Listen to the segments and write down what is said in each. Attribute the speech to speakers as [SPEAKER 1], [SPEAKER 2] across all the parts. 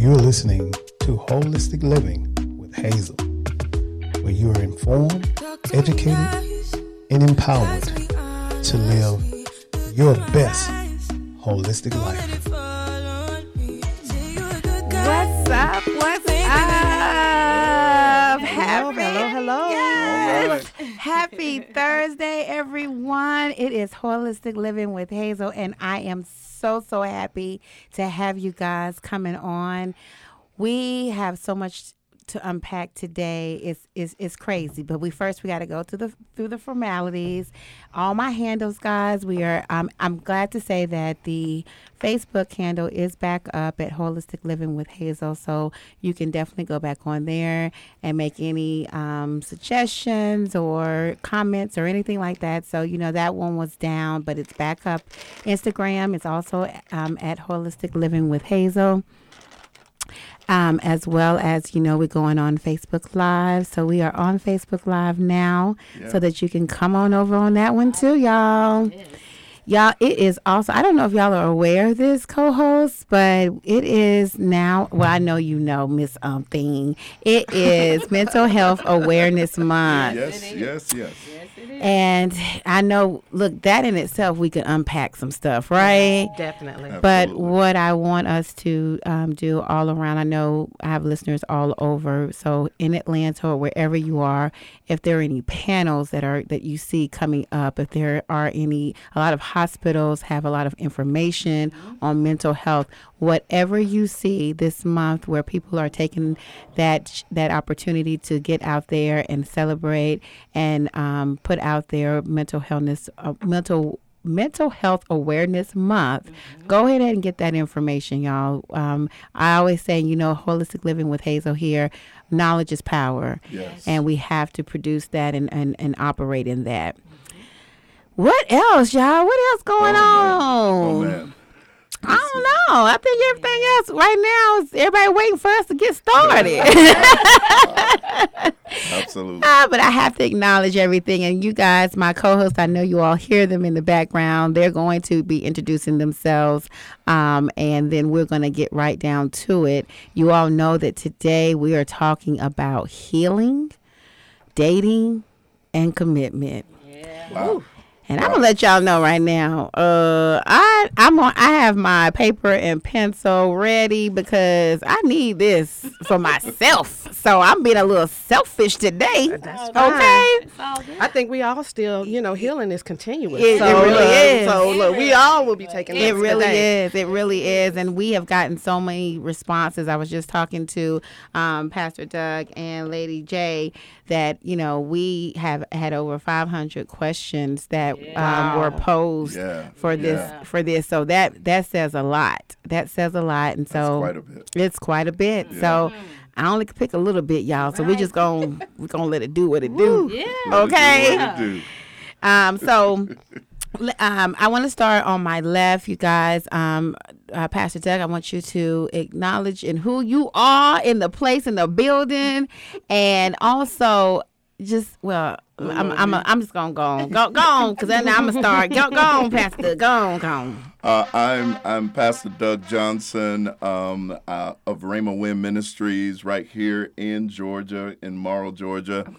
[SPEAKER 1] You're listening to Holistic Living with Hazel, where you are informed, educated, and empowered to live your best holistic life.
[SPEAKER 2] What's up? What's up? Hello,
[SPEAKER 3] hello, hello.
[SPEAKER 2] Yes. Happy Thursday, everyone. It is Holistic Living with Hazel, and I am so, so so happy to have you guys coming on. We have so much to unpack today is is is crazy. But we first we got to go through the through the formalities. All my handles, guys. We are. Um, I'm glad to say that the Facebook handle is back up at Holistic Living with Hazel, so you can definitely go back on there and make any um, suggestions or comments or anything like that. So you know that one was down, but it's back up. Instagram is also um, at Holistic Living with Hazel um, as well as you know we're going on Facebook Live. So we are on Facebook Live now, yeah. so that you can come on over on that one too, y'all. Y'all, it is also, I don't know if y'all are aware of this co host, but it is now, well, I know you know, Miss Um Thing. It is Mental Health Awareness Month.
[SPEAKER 4] Yes, yes, yes.
[SPEAKER 2] And I know, look, that in itself, we could unpack some stuff, right?
[SPEAKER 3] Definitely.
[SPEAKER 2] But Absolutely. what I want us to um, do all around, I know I have listeners all over. So in Atlanta or wherever you are, if there are any panels that are that you see coming up, if there are any, a lot of hospitals have a lot of information mm-hmm. on mental health. Whatever you see this month, where people are taking that that opportunity to get out there and celebrate and um, put out their mental healthness, uh, mental Mental Health Awareness Month. Mm-hmm. Go ahead and get that information, y'all. Um, I always say, you know, holistic living with Hazel here, knowledge is power.
[SPEAKER 4] Yes.
[SPEAKER 2] And we have to produce that and, and, and operate in that. What else, y'all? What else going
[SPEAKER 4] oh,
[SPEAKER 2] on?
[SPEAKER 4] Man. Oh, man.
[SPEAKER 2] I don't know. I think everything else right now is everybody waiting for us to get started.
[SPEAKER 4] Absolutely.
[SPEAKER 2] Uh, but I have to acknowledge everything. And you guys, my co hosts, I know you all hear them in the background. They're going to be introducing themselves. Um, and then we're going to get right down to it. You all know that today we are talking about healing, dating, and commitment.
[SPEAKER 4] Yeah. Wow.
[SPEAKER 2] And I'm gonna let y'all know right now. Uh, I I'm on. I have my paper and pencil ready because I need this for myself. so I'm being a little selfish today.
[SPEAKER 3] That's
[SPEAKER 2] okay.
[SPEAKER 3] I think we all still, you know, healing is continuous.
[SPEAKER 2] It,
[SPEAKER 3] so,
[SPEAKER 2] it really
[SPEAKER 3] uh,
[SPEAKER 2] is.
[SPEAKER 3] So look, we all will be taking.
[SPEAKER 2] It really
[SPEAKER 3] today.
[SPEAKER 2] is. It really is. And we have gotten so many responses. I was just talking to um, Pastor Doug and Lady J that you know we have had over 500 questions that yeah. um, were posed
[SPEAKER 4] yeah.
[SPEAKER 2] for this for this so that that says a lot that says a lot and so
[SPEAKER 4] quite a bit.
[SPEAKER 2] it's quite a bit so I only can pick a little bit, y'all. So right. we just gonna we gonna let it do what it do.
[SPEAKER 4] Yeah.
[SPEAKER 2] Okay.
[SPEAKER 4] It do
[SPEAKER 2] um. So. Um, I want to start on my left, you guys. Um, uh, Pastor Doug, I want you to acknowledge in who you are in the place in the building, and also just well, I'm I'm, a, I'm just gonna go on, go go on, cause then I'm gonna start. Go go on, Pastor, go on, go on.
[SPEAKER 4] Uh, I'm I'm Pastor Doug Johnson um, uh, of Rhema Wind Ministries right here in Georgia, in Morrow, Georgia.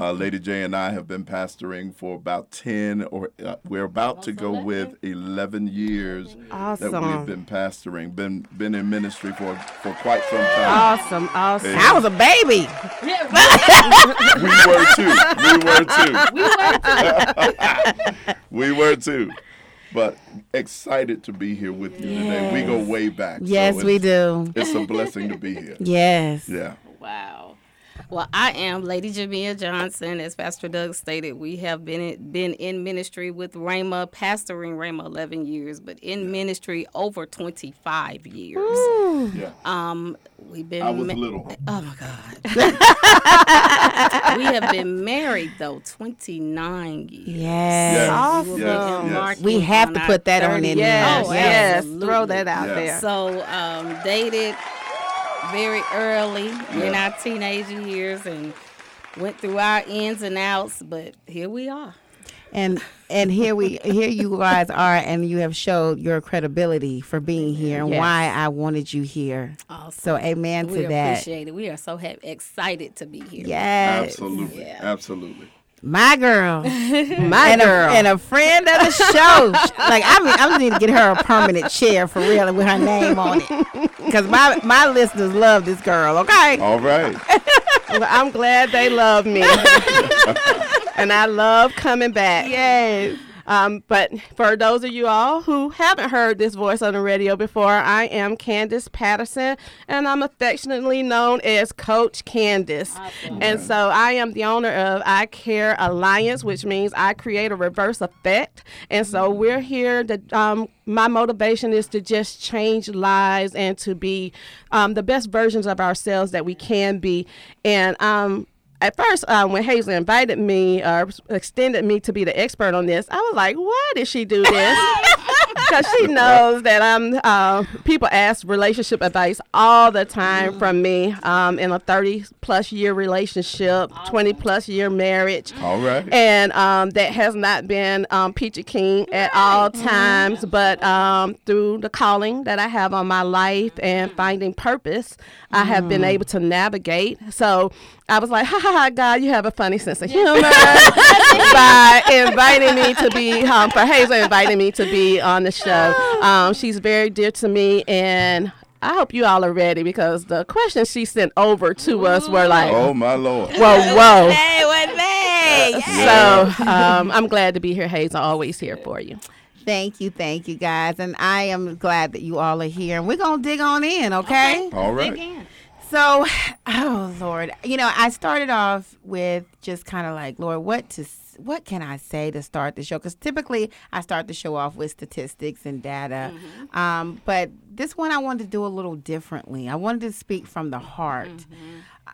[SPEAKER 4] Uh, Lady J and I have been pastoring for about ten, or uh, we're about to go with eleven years
[SPEAKER 2] awesome.
[SPEAKER 4] that we've been pastoring. Been been in ministry for for quite some time.
[SPEAKER 2] Awesome, awesome. I was a baby.
[SPEAKER 4] we were too. We were too. we were too. But excited to be here with you yes. today. We go way back.
[SPEAKER 2] Yes,
[SPEAKER 4] so
[SPEAKER 2] we do.
[SPEAKER 4] It's a blessing to be here.
[SPEAKER 2] Yes.
[SPEAKER 4] Yeah.
[SPEAKER 5] Wow. Well, I am Lady Jameia Johnson. As Pastor Doug stated, we have been in, been in ministry with Rhema, pastoring Rhema 11 years, but in yeah. ministry over 25 years.
[SPEAKER 2] Ooh.
[SPEAKER 4] Yeah.
[SPEAKER 5] Um, we've been.
[SPEAKER 4] I was ma- little.
[SPEAKER 5] Oh my God. we have been married though 29 years.
[SPEAKER 2] Yes.
[SPEAKER 4] yes.
[SPEAKER 2] Awesome.
[SPEAKER 4] Yes. Yes.
[SPEAKER 2] We have to put that on in there.
[SPEAKER 3] Yes. yes. Throw that out there.
[SPEAKER 5] So um, dated very early yeah. in our teenage years and went through our ins and outs, but here we are.
[SPEAKER 2] and and here we here you guys are, and you have showed your credibility for being here and
[SPEAKER 3] Yes.
[SPEAKER 2] why I wanted you here.
[SPEAKER 5] Awesome.
[SPEAKER 2] So amen
[SPEAKER 5] we
[SPEAKER 2] to that.
[SPEAKER 5] appreciate it. We are so ha- excited to be here.
[SPEAKER 2] Yes,
[SPEAKER 4] Absolutely.
[SPEAKER 5] Yeah.
[SPEAKER 4] Absolutely.
[SPEAKER 2] My girl.
[SPEAKER 3] My
[SPEAKER 2] and
[SPEAKER 3] girl.
[SPEAKER 2] A, and a friend of the show. like I'm, I'm need to get her a permanent chair for real with her name on it, because my my listeners love this girl. Okay.
[SPEAKER 4] All right.
[SPEAKER 3] Well, I'm glad they love me. and I love coming back.
[SPEAKER 2] Yes.
[SPEAKER 3] Um, but for those of you all who haven't heard this voice on the radio before, I am Candyce Patterson, and I'm affectionately known as Coach Candyce. And so I am the owner of I C.A.R.E. Alliance, which means I create a reverse effect. And so we're here to. Um, my motivation is to just change lives and to be um, the best versions of ourselves that we can be. And um, at first, um, when Hazel invited me or extended me to be the expert on this, I was like, why did she do this? Because she knows that I'm. Uh, people ask relationship advice all the time from me um, in a 30 plus year relationship, 20 plus year marriage.
[SPEAKER 4] All right.
[SPEAKER 3] And um, that has not been um, peachy keen at all times, but um, through the calling that I have on my life and finding purpose, I have been able to navigate. So I was like, ha ha ha, God, you have a funny sense of humor by inviting me to be, um, for Hazel inviting me to be on the show. Um, she's very dear to me and. I hope you all are ready because the questions she sent over to us were like,
[SPEAKER 4] Oh my Lord.
[SPEAKER 3] whoa, whoa.
[SPEAKER 2] Hey, what they?
[SPEAKER 3] So um, I'm glad to be here, Hazel. Always here for you.
[SPEAKER 2] Thank you, thank you, guys, and I am glad that you all are here, and we're gonna dig on in, okay?
[SPEAKER 4] All right.
[SPEAKER 2] So, oh Lord, you know, I started off with just kind of like, Lord, what to, what can I say to start the show? Because typically I start the show off with statistics and data, um, but this one I wanted to do a little differently. I wanted to speak from the heart.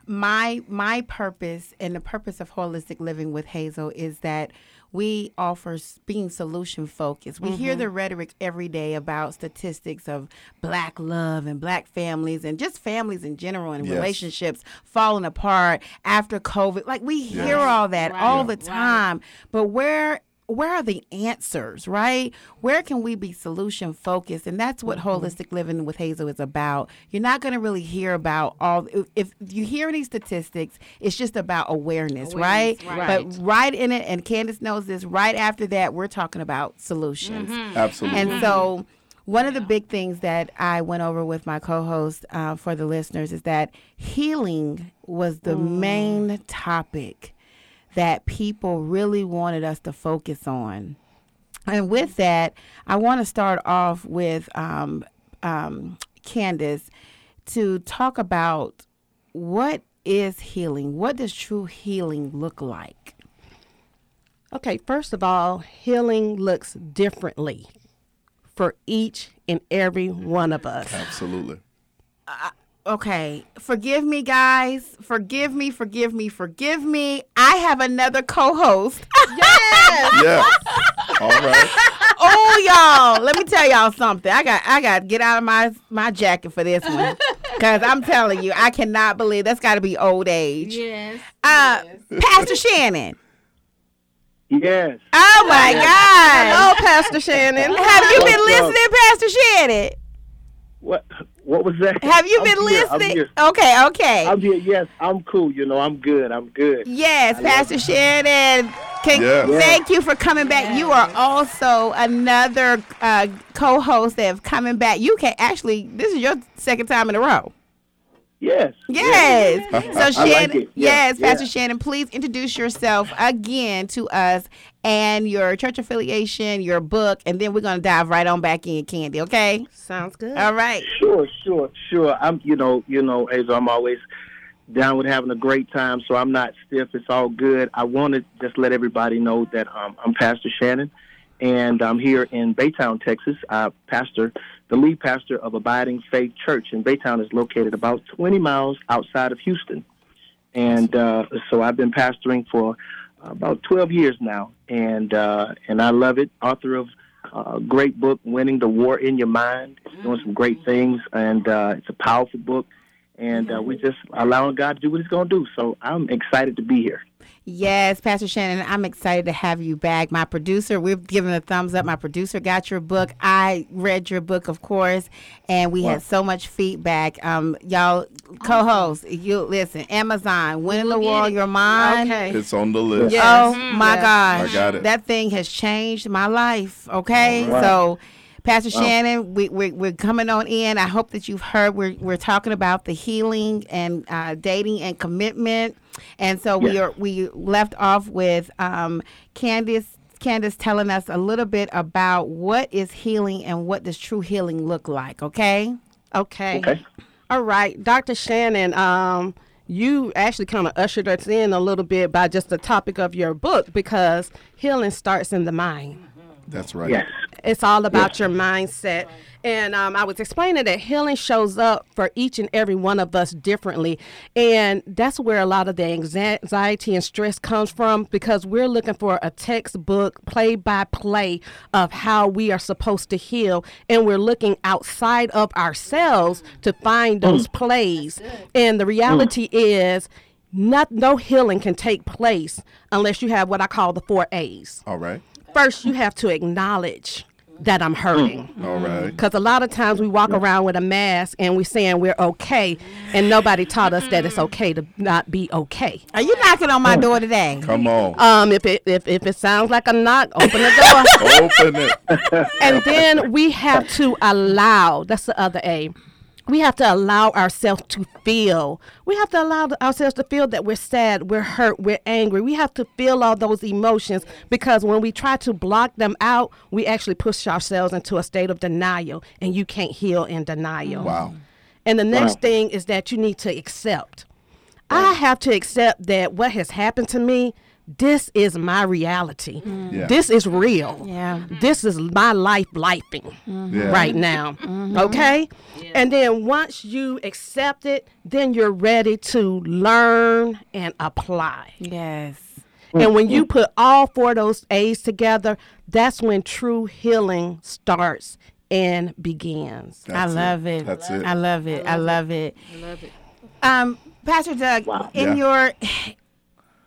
[SPEAKER 2] My my purpose and the purpose of holistic living with Hazel is that we offer being solution focused. We hear the mm-hmm. rhetoric every day about statistics of black love and black families and just families in general and
[SPEAKER 4] Yes.
[SPEAKER 2] relationships falling apart after COVID. Like we hear all that all the time, but where where are the answers, right? Where can we be solution focused? And that's what mm-hmm. holistic living with Hazel is about. You're not going to really hear about all, if, if you hear any statistics, it's just about awareness, right?
[SPEAKER 5] Awareness, right.
[SPEAKER 2] But right in it, and Candyce knows this, right after that, we're talking about solutions. Mm-hmm. Mm-hmm.
[SPEAKER 4] Absolutely.
[SPEAKER 2] And so, one of the big things that I went over with my co host uh, for the listeners is that healing was the mm. main topic that people really wanted us to focus on. And with that, I want to start off with um, um, Candyce to talk about what is healing? What does true healing look like?
[SPEAKER 3] Okay, first of all, healing looks differently for each and every one of us.
[SPEAKER 4] Absolutely.
[SPEAKER 2] Okay, forgive me, guys. Forgive me, forgive me, forgive me. I have another co-host.
[SPEAKER 4] Yes. All right.
[SPEAKER 2] oh, y'all, let me tell y'all something. I got, I got to get out of my my jacket for this one, because I'm telling you, I cannot believe that's got to be old age.
[SPEAKER 5] Yes.
[SPEAKER 2] Uh, Pastor Shannon.
[SPEAKER 6] Yes.
[SPEAKER 2] Oh my God.
[SPEAKER 3] Hello, Pastor Shannon.
[SPEAKER 2] Have you been
[SPEAKER 6] What's up?
[SPEAKER 2] listening, Pastor Shannon?
[SPEAKER 6] What? What was that?
[SPEAKER 2] Have you
[SPEAKER 6] I'm
[SPEAKER 2] been
[SPEAKER 6] here,
[SPEAKER 2] listening? Okay, okay.
[SPEAKER 6] I'm here. Yes, I'm cool. You know, I'm good. I'm good.
[SPEAKER 2] Yes, Pastor Shannon. Can,
[SPEAKER 4] Yes.
[SPEAKER 2] Thank you for coming back. You are also another uh, co-host that have coming back. You can actually. This is your second time in a row.
[SPEAKER 6] Yes.
[SPEAKER 2] Yes. So
[SPEAKER 6] I like
[SPEAKER 2] Shannon,
[SPEAKER 6] it. Yeah,
[SPEAKER 2] yes, Pastor
[SPEAKER 6] yeah.
[SPEAKER 2] Shannon, please introduce yourself again to us and your church affiliation, your book, and then we're gonna dive right on back in, Candy. Okay.
[SPEAKER 3] Sounds good.
[SPEAKER 2] All right.
[SPEAKER 6] Sure, sure, sure. I'm, you know, you know, Hazel, I'm always down with having a great time, so I'm not stiff. It's all good. I want to just let everybody know that um, I'm Pastor Shannon, and I'm here in Baytown, Texas. I pastor, the lead pastor of Abiding Faith Church, and Baytown is located about 20 miles outside of Houston. And uh, so I've been pastoring for about 12 years now, and uh, and I love it. Author of a great book, Winning the War in Your Mind. Doing some great things, and uh, it's a powerful book. And uh, we just allowing God to do what He's going to do. So I'm excited to be here.
[SPEAKER 2] Yes, Pastor Shannon, I'm excited to have you back. My producer, we've given a thumbs up. My producer got your book. I read your book, of course, and we had so much feedback. Um, y'all, co-hosts, you listen. Amazon, Winning the War, Your Mind.
[SPEAKER 3] Okay.
[SPEAKER 4] It's on the list.
[SPEAKER 3] Yes.
[SPEAKER 2] Oh my
[SPEAKER 3] Yeah.
[SPEAKER 2] gosh,
[SPEAKER 4] I got it.
[SPEAKER 2] that thing has changed my life. Okay,
[SPEAKER 6] Wow.
[SPEAKER 2] so. Pastor Shannon, we, we, we're coming on in. I hope that you've heard we're, we're talking about the healing and uh, dating and commitment. And so we are we left off with um, Candyce Candyce telling us a little bit about what is healing and what does true healing look like. Okay.
[SPEAKER 3] Okay.
[SPEAKER 6] Okay.
[SPEAKER 3] All right, Dr. Shannon. Um, you actually kind of ushered us in a little bit by just the topic of your book because healing starts in the mind.
[SPEAKER 4] That's right.
[SPEAKER 6] Yes.
[SPEAKER 3] It's all about your mindset. And um, I was explaining that healing shows up for each and every one of us differently. And that's where a lot of the anxiety and stress comes from because we're looking for a textbook, play by play of how we are supposed to heal. And we're looking outside of ourselves to find those plays. And the reality is, not, no healing can take place unless you have what I call the four A's
[SPEAKER 4] All right.
[SPEAKER 3] first you have to acknowledge that I'm hurting.
[SPEAKER 4] All right.
[SPEAKER 3] Because a lot of times we walk around with a mask and we're saying we're okay, and nobody taught us that it's okay to not be okay.
[SPEAKER 2] Are you knocking on my door today?
[SPEAKER 4] Come on.
[SPEAKER 3] Um, if it if, if it sounds like a knock, open the door.
[SPEAKER 4] Open it.
[SPEAKER 3] and then we have to allow. That's the other A. We have to allow ourselves to feel. We have to allow ourselves to feel that we're sad, we're hurt, we're angry. We have to feel all those emotions because when we try to block them out, we actually push ourselves into a state of denial, and you can't heal in denial.
[SPEAKER 4] Wow.
[SPEAKER 3] And the next
[SPEAKER 6] Wow.
[SPEAKER 3] thing is that you need to accept. I have to accept that what has happened to me, this is my reality. Mm-hmm.
[SPEAKER 4] Yeah.
[SPEAKER 3] This is real.
[SPEAKER 2] Yeah. Mm-hmm.
[SPEAKER 3] This is my life lifing mm-hmm.
[SPEAKER 4] Yeah.
[SPEAKER 3] right now. Okay? And then once you accept it, then you're ready to learn and apply.
[SPEAKER 2] Yes.
[SPEAKER 3] And when you put all four of those A's together, that's when true healing starts and begins.
[SPEAKER 2] I love it.
[SPEAKER 4] That's it.
[SPEAKER 2] I love it. I love it. I love it. Um, Pastor Doug, in
[SPEAKER 4] Yeah.
[SPEAKER 2] your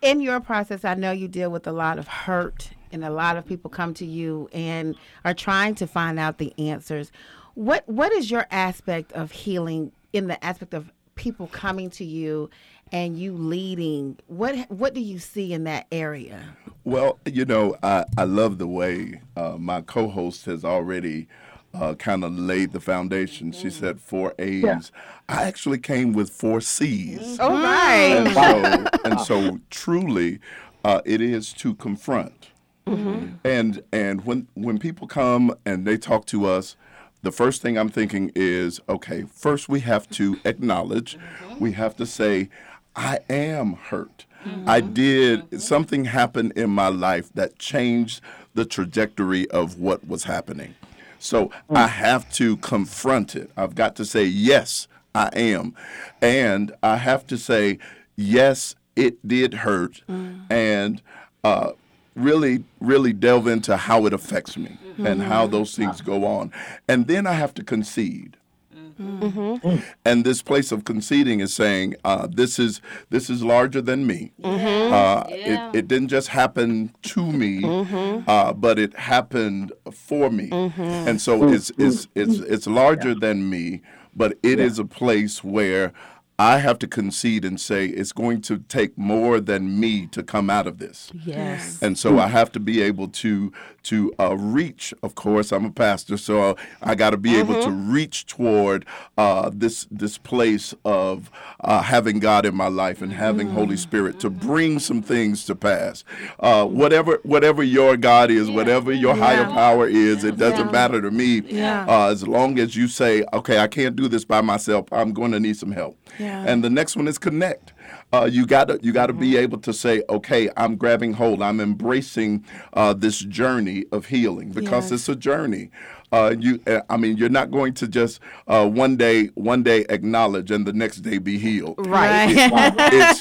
[SPEAKER 2] in your process, I know you deal with a lot of hurt, and a lot of people come to you and are trying to find out the answers. What what is your aspect of healing in the aspect of people coming to you and you leading? What what do you see in that area?
[SPEAKER 4] Well, you know, I, I love the way uh, my co host has already uh, kind of laid the foundation. She said mm. four A's. I actually came with four C's. Mm-hmm.
[SPEAKER 3] Oh, All right.
[SPEAKER 4] And so, and so truly, uh, it is to confront. Mm-hmm. And and when when people come and they talk to us, the first thing I'm thinking is, okay, first we have to acknowledge, mm-hmm. we have to say, I am hurt. I did something happened in my life that changed the trajectory of what was happening. So I have to confront it. I've got to say, yes, I am. And I have to say, yes, it did hurt. And uh, really, really delve into how it affects me and how those things go on. And then I have to concede. And this place of conceding is saying, uh, "This is this is larger than me. Uh, it, it didn't just happen to me, uh, but it happened for me. And so it's it's it's it's larger than me, but it is a place where." I have to concede and say it's going to take more than me to come out of this.
[SPEAKER 3] Yes.
[SPEAKER 4] And so I have to be able to to uh, reach. Of course, I'm a pastor, so I got to be able to reach toward uh, this this place of uh, having God in my life and having Holy Spirit to bring some things to pass. Uh, whatever whatever your God is, whatever your higher power is, it doesn't matter to me. Uh, as long as you say, okay, I can't do this by myself. I'm going to need some help. And the next one is connect. Uh, you got to you got to be able to say, okay, I'm grabbing hold. I'm embracing uh, this journey of healing because
[SPEAKER 2] Yes.
[SPEAKER 4] it's a journey. Uh, you, uh, I mean, you're not going to just uh, one day, one day acknowledge and the next day be healed.
[SPEAKER 3] Right.
[SPEAKER 4] it's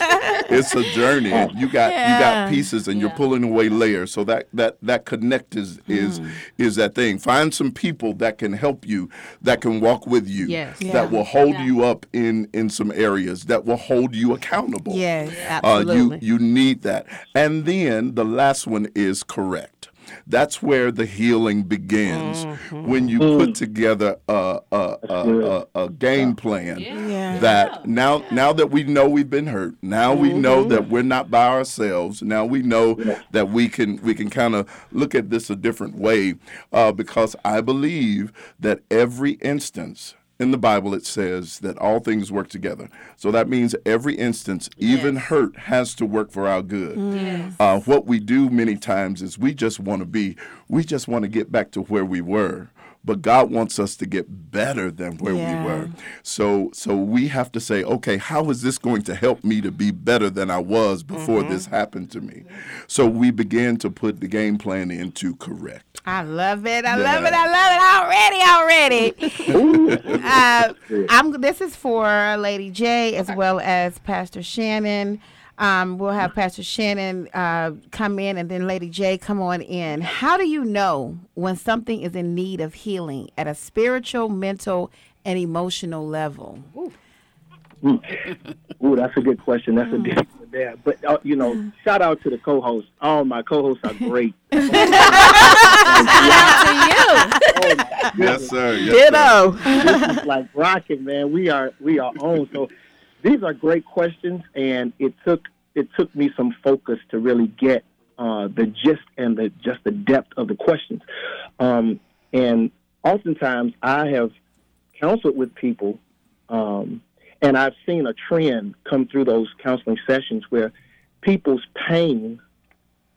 [SPEAKER 4] it's a journey. You got you got pieces, and you're pulling away layers. So that that that connect is is
[SPEAKER 2] Mm.
[SPEAKER 4] is that thing. Find some people that can help you, that can walk with you,
[SPEAKER 3] Yes.
[SPEAKER 2] Yeah.
[SPEAKER 4] that will hold you up in in some areas, that will hold you accountable.
[SPEAKER 2] Yes.
[SPEAKER 4] Uh, you you need that. And then the last one is correct. That's where the healing begins.
[SPEAKER 3] Mm-hmm.
[SPEAKER 4] When you put together a a, a, a, a game plan
[SPEAKER 2] Yeah.
[SPEAKER 4] that now now that we know we've been hurt, now we know that we're not by ourselves. Now we know that we can we can kind of look at this a different way uh, because I believe that every instance in the Bible it says that all things work together. So that means every instance, even hurt, has to work for our good. Uh, what we do many times is we just want to be, we just want to get back to where we were. But God wants us to get better than where
[SPEAKER 2] Yeah.
[SPEAKER 4] we were. So so we have to say, okay, how is this going to help me to be better than I was before this happened to me? So we begin to put the game plan into correct.
[SPEAKER 2] I love it. I
[SPEAKER 4] Yeah.
[SPEAKER 2] love it. I love it already. Already. uh, I'm. This is for Lady J as well as Pastor Shannon. Um, we'll have Pastor Shannon uh, come in and then Lady J come on in. How do you know when something is in need of healing at a spiritual, mental, and emotional level?
[SPEAKER 6] Ooh, that's a good question. That's a deep one there. But uh, you know, shout out to the co-hosts. All my co-hosts are great.
[SPEAKER 4] Shout out Yes, sir. Yes, sir.
[SPEAKER 3] Ditto.
[SPEAKER 6] this is like rocking, man. We are we are on. So these are great questions, and it took it took me some focus to really get uh, the gist and the just the depth of the questions. Um, and oftentimes, I have counseled with people, um, and I've seen a trend come through those counseling sessions where people's pain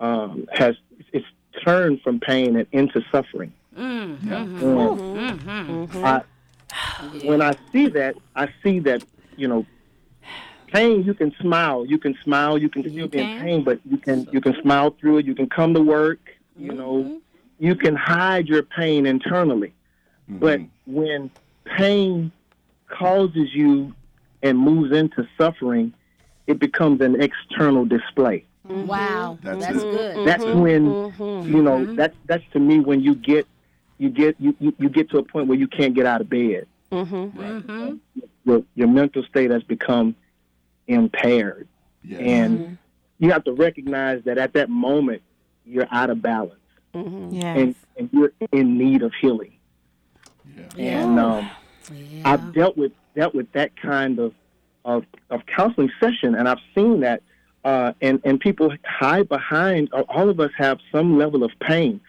[SPEAKER 6] um, has it's turned from pain and into suffering. Mm-hmm. And mm-hmm. mm-hmm. I, when I see that, I see that you know, pain. You can smile. You can smile. You can still be in pain, but you can you can smile through it. You can come to work. You know, you can hide your pain internally. But when pain causes you and moves into suffering, it becomes an external display. Mm-hmm.
[SPEAKER 5] Wow,
[SPEAKER 4] That's
[SPEAKER 5] that's, good.
[SPEAKER 6] That's mm-hmm. when mm-hmm. you know that's that's to me when you get you get you, you, you get to a point where you can't get out of bed.
[SPEAKER 5] Mm-hmm.
[SPEAKER 6] Your your mental state has become impaired,
[SPEAKER 4] Yeah.
[SPEAKER 6] and you have to recognize that at that moment you're out of balance.
[SPEAKER 2] Yes.
[SPEAKER 6] and, and you're in need of healing. And um, I've dealt with dealt with that kind of, of of counseling session, and I've seen that. Uh, and and people hide behind. uh, All of us have some level of pain,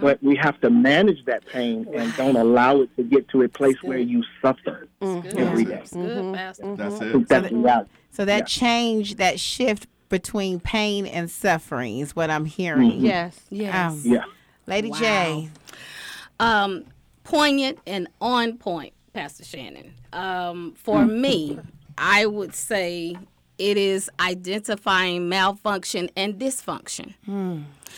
[SPEAKER 6] but we have to manage that pain and don't allow it to get to a place where you suffer every day.
[SPEAKER 5] That's good, Pastor.
[SPEAKER 4] That's it.
[SPEAKER 6] think that's reality.
[SPEAKER 2] So that
[SPEAKER 6] Yeah.
[SPEAKER 2] change, that shift between pain and suffering is what I'm hearing.
[SPEAKER 3] Yes.
[SPEAKER 5] Yes.
[SPEAKER 2] Um,
[SPEAKER 6] Yeah.
[SPEAKER 2] Lady
[SPEAKER 5] Wow.
[SPEAKER 2] J.
[SPEAKER 5] um, poignant and on point, Pastor Shannon. Um, for me, I would say it is identifying malfunction and dysfunction.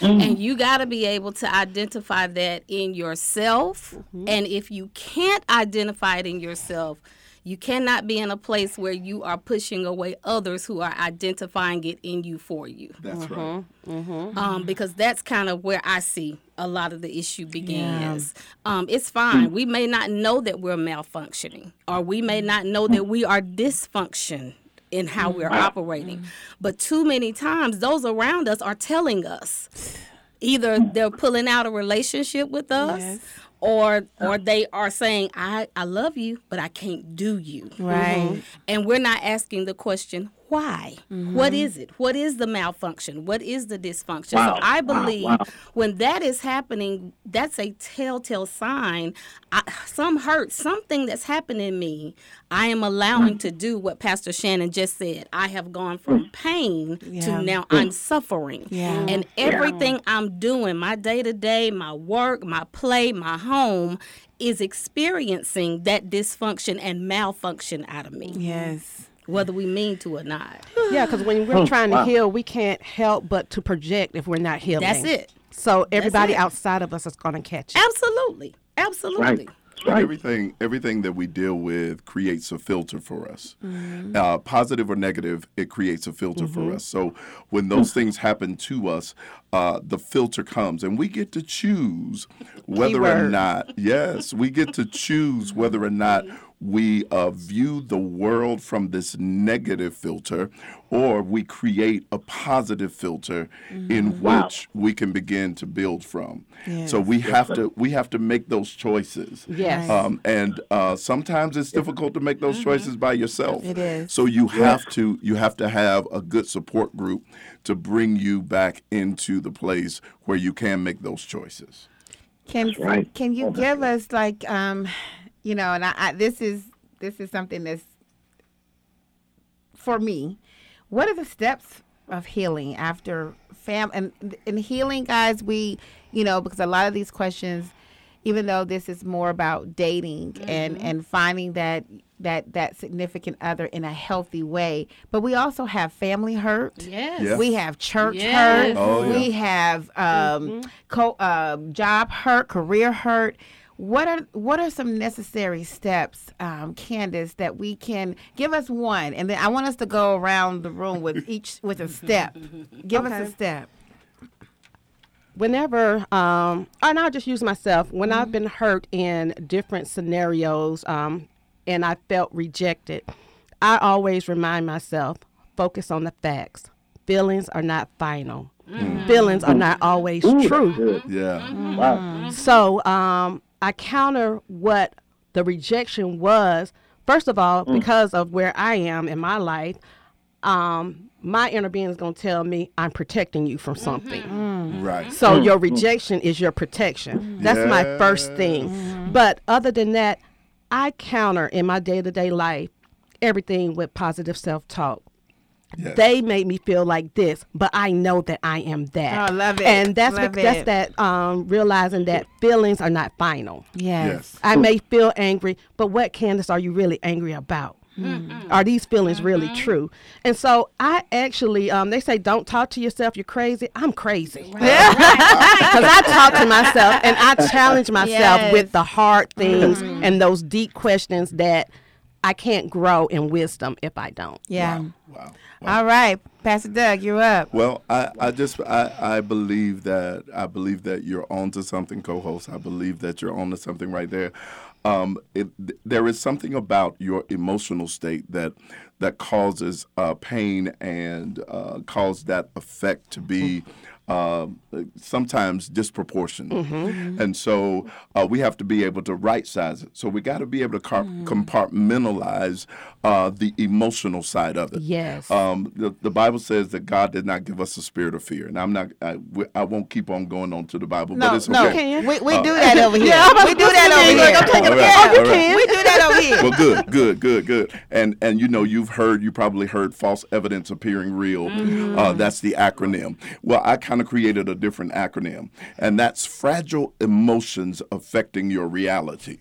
[SPEAKER 5] And you got to be able to identify that in yourself. And if you can't identify it in yourself, you cannot be in a place where you are pushing away others who are identifying it in you for you
[SPEAKER 4] That's right.
[SPEAKER 5] um, because that's kind of where I see a lot of the issue begins. Um, it's fine. We may not know that we're malfunctioning, or we may not know that we are dysfunction in how we're operating. But too many times, those around us are telling us either they're pulling out a relationship with us.
[SPEAKER 2] Yes.
[SPEAKER 5] Or, or they are saying, I, I love you, but I can't do you.
[SPEAKER 2] Right.
[SPEAKER 5] And we're not asking the question, why? Mm-hmm. What is it? What is the malfunction? What is the dysfunction?
[SPEAKER 6] Wow.
[SPEAKER 5] So I believe
[SPEAKER 6] Wow.
[SPEAKER 5] when that is happening, that's a telltale sign. I, some hurt, something that's happened in me, I am allowing mm-hmm. to do what Pastor Shannon just said. I have gone from mm. pain
[SPEAKER 2] Yeah.
[SPEAKER 5] to now mm. I'm suffering.
[SPEAKER 2] Yeah.
[SPEAKER 5] And everything I'm doing, my day to day, my work, my play, my home, is experiencing that dysfunction and malfunction out of me,
[SPEAKER 2] Yes.
[SPEAKER 5] Whether we mean to or not.
[SPEAKER 3] Yeah, because when we're trying to
[SPEAKER 6] wow.
[SPEAKER 3] heal, we can't help but to project if we're not healing.
[SPEAKER 5] That's it.
[SPEAKER 3] So everybody
[SPEAKER 5] it.
[SPEAKER 3] outside of us is going to catch it.
[SPEAKER 5] Absolutely. Absolutely.
[SPEAKER 6] Right. Right.
[SPEAKER 4] Everything, everything that we deal with creates a filter for us.
[SPEAKER 2] Mm-hmm.
[SPEAKER 4] Uh, positive or negative, it creates a filter for us. So when those things happen to us, uh, the filter comes, and we get to choose whether or not. Yes, we get to choose whether or not we uh, view the world from this negative filter, or we create a positive filter in
[SPEAKER 6] Wow.
[SPEAKER 4] which we can begin to build from. So we have to we have to make those choices.
[SPEAKER 3] Yes.
[SPEAKER 4] Um, and uh, sometimes it's difficult to make those choices by yourself.
[SPEAKER 2] It is.
[SPEAKER 4] So you have to you have to have a good support group to bring you back into the place where you can make those choices.
[SPEAKER 2] Can
[SPEAKER 6] right.
[SPEAKER 2] can you
[SPEAKER 6] Oh, that's
[SPEAKER 2] give us like um, you know, and I, I this is this is something that's for me. What are the steps of healing after fam and in healing, guys? We you know because a lot of these questions, even though this is more about dating and and finding that that that significant other in a healthy way, but we also have family hurt.
[SPEAKER 5] Yes.
[SPEAKER 4] Yeah.
[SPEAKER 2] We have church
[SPEAKER 5] Yes.
[SPEAKER 2] hurt.
[SPEAKER 4] Oh, yeah.
[SPEAKER 2] We have um, co- um job hurt, career hurt. What are what are some necessary steps, um, Candyce, that we can give us one, and then I want us to go around the room with each with a step. Give us a step.
[SPEAKER 3] Whenever um and i'll just use myself when i've been hurt in different scenarios um and i felt rejected i always remind myself focus on the facts feelings are not final feelings are not always
[SPEAKER 6] Ooh, that's
[SPEAKER 3] true
[SPEAKER 6] good.
[SPEAKER 4] Yeah.
[SPEAKER 6] Wow.
[SPEAKER 3] so um, I counter what the rejection was. First of all, because of where I am in my life, um, my inner being is going to tell me I'm protecting you from something. Mm-hmm. Mm. Mm.
[SPEAKER 4] Right.
[SPEAKER 3] So mm. your rejection is your protection. That's my first thing. Mm-hmm. But other than that, I counter in my day to day life everything with positive self talk.
[SPEAKER 4] Yes.
[SPEAKER 3] They made me feel like this, but I know that I am that.
[SPEAKER 2] Oh, I love it.
[SPEAKER 3] And that's
[SPEAKER 2] Love
[SPEAKER 3] bec- that's
[SPEAKER 2] it.
[SPEAKER 3] that um, realizing that feelings are not final.
[SPEAKER 2] Yes.
[SPEAKER 3] I may feel angry, but what, Candyce, are you really angry about? Are these feelings really true? And so I actually, um, they say, don't talk to yourself. You're crazy. I'm crazy. Because I talk to myself and I challenge myself
[SPEAKER 2] Yes.
[SPEAKER 3] with the hard things and those deep questions that I can't grow in wisdom if I don't.
[SPEAKER 2] Yeah.
[SPEAKER 4] Wow.
[SPEAKER 2] All right, Pastor Doug, you're up.
[SPEAKER 4] Well, I, I just I, I believe that I believe that you're onto something, co-host. I believe that you're onto something right there. Um, it, there is something about your emotional state that that causes uh, pain and uh, that effect to be uh, sometimes disproportionate. And so uh, we have to be able to right size it. So we got to be able to car- compartmentalize uh, the emotional side of it.
[SPEAKER 3] Yes.
[SPEAKER 4] Um, the, the Bible says that God did not give us a spirit of fear, and I'm not. I, we- I won't keep on going on to the Bible,
[SPEAKER 2] No,
[SPEAKER 4] but it's
[SPEAKER 2] no,
[SPEAKER 4] okay.
[SPEAKER 2] we, we do that over here.
[SPEAKER 3] Yeah,
[SPEAKER 2] we do that over here.
[SPEAKER 3] like, I'm taking
[SPEAKER 4] All
[SPEAKER 3] a
[SPEAKER 4] right,
[SPEAKER 3] Oh, you
[SPEAKER 4] all right.
[SPEAKER 3] can.
[SPEAKER 2] We do that over here.
[SPEAKER 4] well, good, good, good, good. And and you know you've heard, you probably heard false evidence appearing real. Uh, that's the acronym. Well, I kind of created a different acronym, and that's fragile emotions affecting your reality.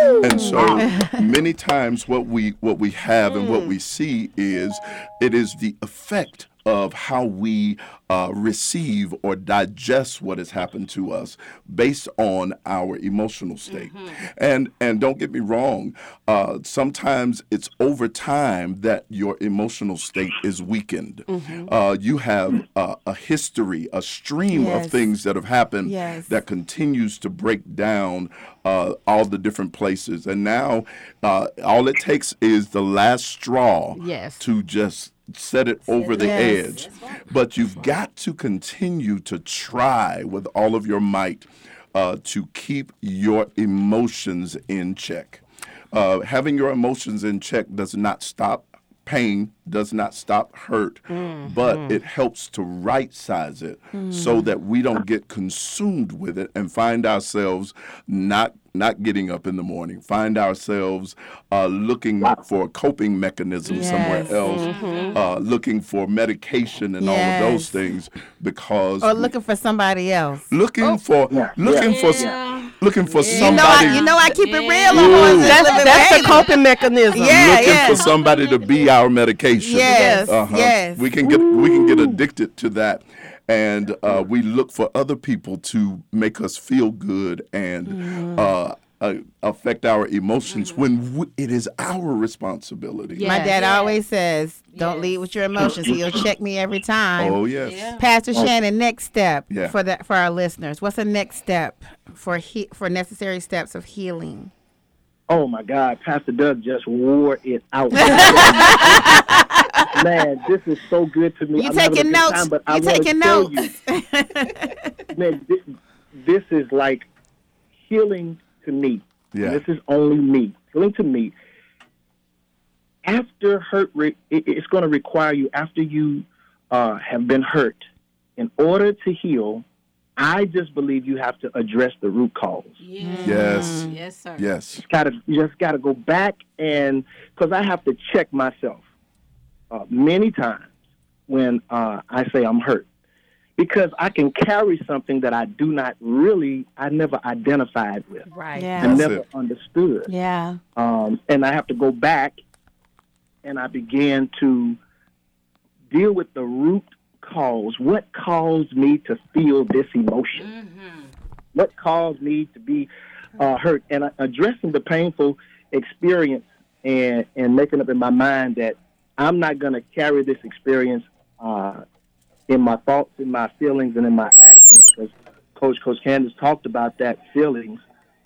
[SPEAKER 4] And so many times what we what we have and what we see is it is the effect of how we uh, receive or digest what has happened to us based on our emotional state. And and don't get me wrong, uh, sometimes it's over time that your emotional state is weakened. Uh, you have uh, a history, a stream
[SPEAKER 2] Yes.
[SPEAKER 4] of things that have happened
[SPEAKER 2] Yes.
[SPEAKER 4] that continues to break down uh, all the different places. And now uh, all it takes is the last straw
[SPEAKER 3] Yes.
[SPEAKER 4] to just set it over the
[SPEAKER 2] Yes.
[SPEAKER 4] edge. But you've got to continue to try with all of your might uh, to keep your emotions in check. Uh, having your emotions in check does not stop pain, does not stop hurt, but it helps to right size it so that we don't get consumed with it and find ourselves not not getting up in the morning, find ourselves uh, looking for a coping mechanism somewhere
[SPEAKER 2] Yes.
[SPEAKER 4] else, uh, looking for medication and all of those things because
[SPEAKER 2] Or looking for somebody else.
[SPEAKER 4] looking for
[SPEAKER 6] Yeah,
[SPEAKER 4] looking
[SPEAKER 6] yeah,
[SPEAKER 4] for
[SPEAKER 5] yeah.
[SPEAKER 4] looking for
[SPEAKER 2] You know, I,
[SPEAKER 4] somebody
[SPEAKER 2] you know, I keep it real
[SPEAKER 5] Yeah.
[SPEAKER 2] on
[SPEAKER 4] Ooh.
[SPEAKER 3] That's, that's the coping mechanism.
[SPEAKER 2] Yeah,
[SPEAKER 4] looking
[SPEAKER 2] yeah.
[SPEAKER 4] for somebody to be our medication.
[SPEAKER 2] Yes,
[SPEAKER 4] Uh-huh.
[SPEAKER 2] yes.
[SPEAKER 4] We can get we can get addicted to that. And uh, we look for other people to make us feel good and uh, uh, affect our emotions when we, it is our responsibility.
[SPEAKER 2] My dad
[SPEAKER 5] Yes.
[SPEAKER 2] always says, "Don't lead with your emotions." He'll check me every time.
[SPEAKER 4] Oh yes.
[SPEAKER 5] Yeah.
[SPEAKER 2] Pastor Shannon, next step
[SPEAKER 4] Yeah.
[SPEAKER 2] for the for our listeners. What's the next step for he, for necessary steps of healing?
[SPEAKER 6] Oh my God, Pastor Doug just wore it out. man, this is so good to me.
[SPEAKER 2] You
[SPEAKER 6] I'm
[SPEAKER 2] taking notes?
[SPEAKER 6] time, but
[SPEAKER 2] you
[SPEAKER 6] wanna
[SPEAKER 2] taking notes?
[SPEAKER 6] You, man, this, this is like healing to me.
[SPEAKER 4] Yeah.
[SPEAKER 6] This is only me. Healing to me. After hurt, re- it, it's going to require you, after you uh, have been hurt, in order to heal, I just believe you have to address the root cause.
[SPEAKER 5] Yes.
[SPEAKER 4] Yes.
[SPEAKER 5] Yes, sir.
[SPEAKER 4] Yes.
[SPEAKER 6] Gotta, you just got to go back and, because I have to check myself uh, many times when uh, I say I'm hurt. Because I can carry something that I do not really, I never identified with.
[SPEAKER 5] Right.
[SPEAKER 6] I
[SPEAKER 2] Yeah.
[SPEAKER 4] That's
[SPEAKER 6] never
[SPEAKER 4] it.
[SPEAKER 6] understood.
[SPEAKER 2] Yeah.
[SPEAKER 6] Um, and I have to go back and I began to deal with the root cause. What caused me to feel this emotion? What caused me to be uh, hurt? And uh, addressing the painful experience and, and making up in my mind that I'm not going to carry this experience uh, in my thoughts, in my feelings, and in my actions. Because Coach Coach Candyce talked about that feelings.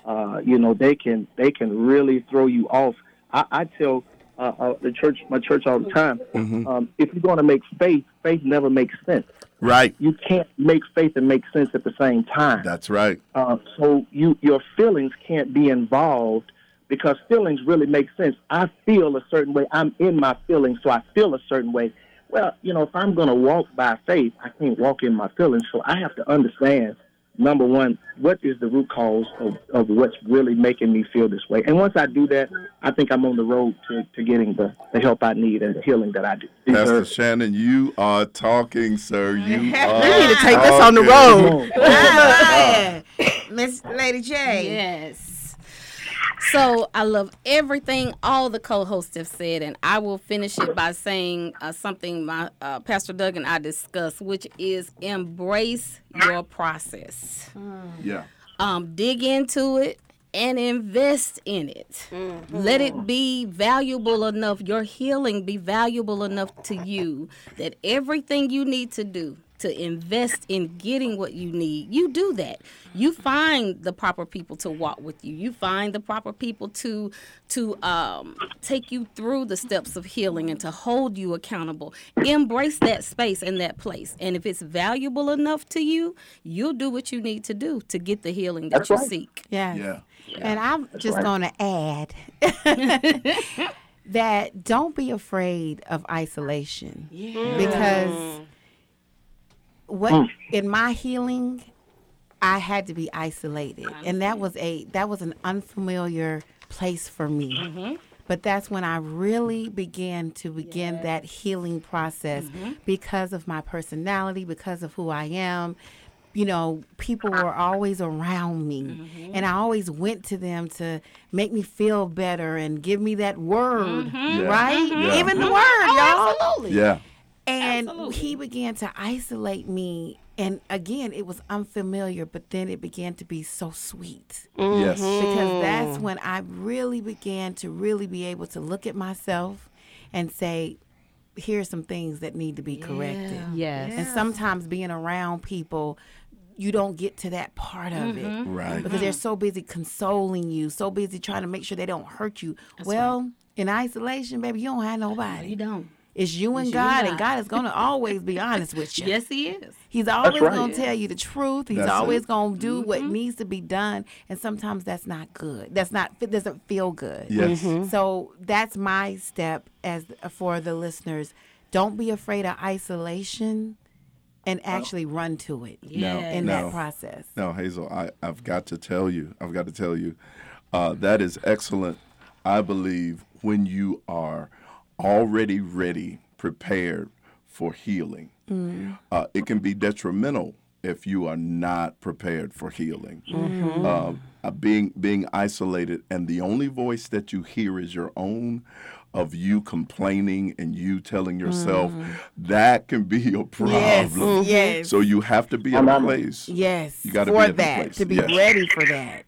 [SPEAKER 6] Uh, you know, they can they can really throw you off. I, I tell uh, uh, the church, my church, all the time. Um, if you're going to make faith, faith never makes sense.
[SPEAKER 4] Right.
[SPEAKER 6] You can't make faith and make sense at the same time.
[SPEAKER 4] That's right.
[SPEAKER 6] Uh, so you your feelings can't be involved because feelings really make sense. I feel a certain way. I'm in my feelings, so I feel a certain way. Well, you know, if I'm going to walk by faith, I can't walk in my feelings. So I have to understand number one, what is the root cause of, of what's really making me feel this way? And once I do that, I think I'm on the road to, to getting the, the help I need and the healing that I do.
[SPEAKER 4] Pastor. Shannon, you are talking, sir. You are.
[SPEAKER 3] We need to take this on the road.
[SPEAKER 2] Miss Lady J.
[SPEAKER 5] Yes. So I love everything all the co-hosts have said, and I will finish it by saying uh, something my uh, Pastor Doug and I discussed, which is embrace your process.
[SPEAKER 4] Yeah.
[SPEAKER 5] Um, dig into it and invest in it. Let it be valuable enough. Your healing be valuable enough to you that everything you need to do to invest in getting what you need, you do that. You find the proper people to walk with you. You find the proper people to to um, take you through the steps of healing and to hold you accountable. Embrace that space and that place. And if it's valuable enough to you, you'll do what you need to do to get the healing that
[SPEAKER 6] That's
[SPEAKER 5] you
[SPEAKER 6] right.
[SPEAKER 5] seek.
[SPEAKER 2] Yes.
[SPEAKER 4] Yeah.
[SPEAKER 2] And I'm just
[SPEAKER 6] right.
[SPEAKER 2] going to add that don't be afraid of isolation yeah. because what mm. in my healing I had to be isolated and that was a that was an unfamiliar place for me. Mm-hmm. But that's when I really began to begin that healing process mm-hmm. because of my personality, because of who I am. You know, people were always around me, mm-hmm. and I always went to them to make me feel better and give me that word, right?
[SPEAKER 4] Yeah.
[SPEAKER 2] Even the word, oh, y'all. Absolutely.
[SPEAKER 4] Yeah.
[SPEAKER 2] And he began to isolate me. And again, it was unfamiliar, but then it began to be so sweet
[SPEAKER 4] Yes.
[SPEAKER 2] because that's mm-hmm. when I really began to really be able to look at myself and say, here's some things that need to be corrected.
[SPEAKER 5] Yes.
[SPEAKER 2] And sometimes being around people, you don't get to that part of it mm-hmm.
[SPEAKER 4] Right.
[SPEAKER 2] because they're mm-hmm. so busy consoling you, so busy trying to make sure they don't hurt you. well, in isolation, baby, you don't have nobody.
[SPEAKER 5] You don't.
[SPEAKER 2] It's you and
[SPEAKER 5] It's you and
[SPEAKER 2] God, and
[SPEAKER 5] God.
[SPEAKER 2] God is going to always be honest with you.
[SPEAKER 5] Yes, he is.
[SPEAKER 2] He's always
[SPEAKER 6] right.
[SPEAKER 2] going to tell you the truth. He's
[SPEAKER 4] That's
[SPEAKER 2] always going to do what needs to be done, and sometimes that's not good. That's not it doesn't feel good.
[SPEAKER 4] Yes.
[SPEAKER 2] So that's my step as for the listeners. Don't be afraid of isolation, and actually run to it
[SPEAKER 4] No.
[SPEAKER 2] in
[SPEAKER 4] no.
[SPEAKER 2] that process.
[SPEAKER 4] No, Hazel, I, I've got to tell you, I've got to tell you, uh, that is excellent. I believe when you are already ready, prepared for healing, uh, it can be detrimental if you are not prepared for healing. Uh, uh, being being isolated, and the only voice that you hear is your own. Of you complaining and you telling yourself that can be a problem.
[SPEAKER 2] yes, yes.
[SPEAKER 4] So you have to be in a place.
[SPEAKER 2] yes.
[SPEAKER 4] You gotta
[SPEAKER 2] for
[SPEAKER 4] be in
[SPEAKER 2] that
[SPEAKER 4] place.
[SPEAKER 2] to be
[SPEAKER 4] Yes.
[SPEAKER 2] ready for that.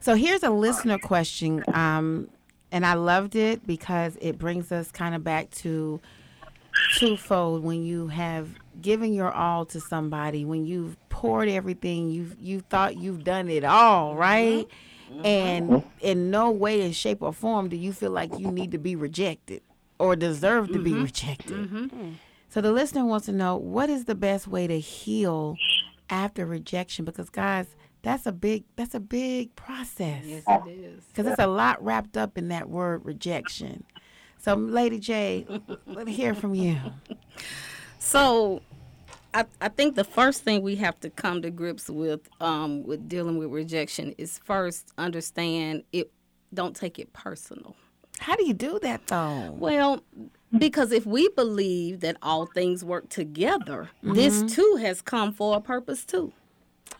[SPEAKER 2] So here's a listener question, um, and I loved it because it brings us kind of back to twofold when you have given your all to somebody, when you've poured everything, you've you thought you've done it all, mm-hmm. right? Mm-hmm. And in no way, in shape or form, do you feel like you need to be rejected or deserve to be mm-hmm. rejected. So the listener wants to know what is the best way to heal after rejection? Because guys, that's a big that's a big process.
[SPEAKER 5] Yes, it is.
[SPEAKER 2] Because it's a lot wrapped up in that word rejection. So, Lady J, let me hear from you.
[SPEAKER 5] So, I, I think the first thing we have to come to grips with um, with dealing with rejection is first understand it. Don't take it personal.
[SPEAKER 2] How do you do that though?
[SPEAKER 5] Well, because if we believe that all things work together, this too has come for a purpose too.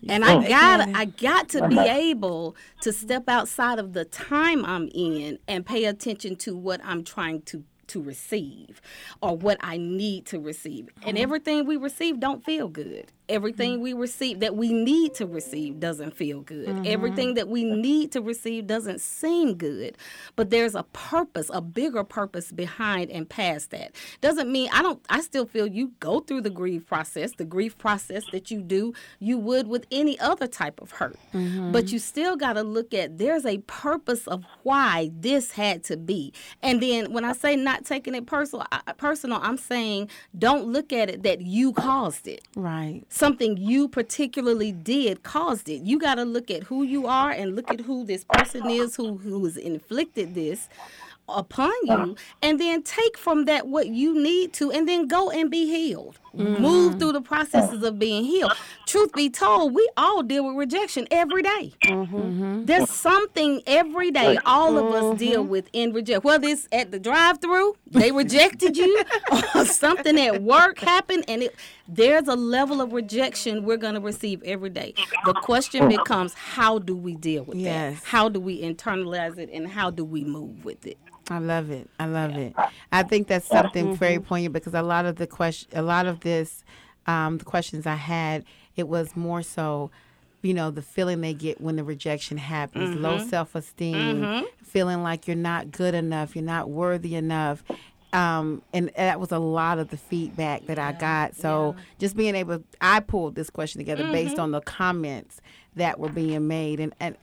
[SPEAKER 5] And I got I got to be uh-huh. able to step outside of the time I'm in and pay attention to what I'm trying to to receive or what I need to receive. And uh-huh. everything we receive don't feel good. Everything mm-hmm. we receive that we need to receive doesn't feel good. Mm-hmm. Everything that we need to receive doesn't seem good. But there's a purpose, a bigger purpose behind and past that. Doesn't mean I don't I still feel you go through the grief process, the grief process that you do, you would with any other type of hurt. Mm-hmm. But you still got to look at there's a purpose of why this had to be. And then when I say not taking it personal, personal, I'm saying don't look at it that you caused it
[SPEAKER 2] Right.
[SPEAKER 5] Something you particularly did caused it. You got to look at who you are and look at who this person is who who has inflicted this upon you uh-huh. and then take from that what you need to and then go and be healed. Mm-hmm. Move through the processes of being healed. Truth be told, we all deal with rejection every day. Mm-hmm. Mm-hmm. There's something every day all of us deal with in reject. Whether it's at the drive-through, they rejected you, or something at work happened, and it, there's a level of rejection we're going to receive every day. The question becomes, how do we deal with
[SPEAKER 2] Yes.
[SPEAKER 5] that? How do we internalize it, and how do we move with it?
[SPEAKER 2] I love it. I love it. I think that's something very poignant because a lot of the question, a lot of this, um, the questions I had, it was more so, you know, the feeling they get when the rejection happens, low self esteem, feeling like you're not good enough, you're not worthy enough. Um, and that was a lot of the feedback that I got. So just being able, I pulled this question together based on the comments that were being made, and and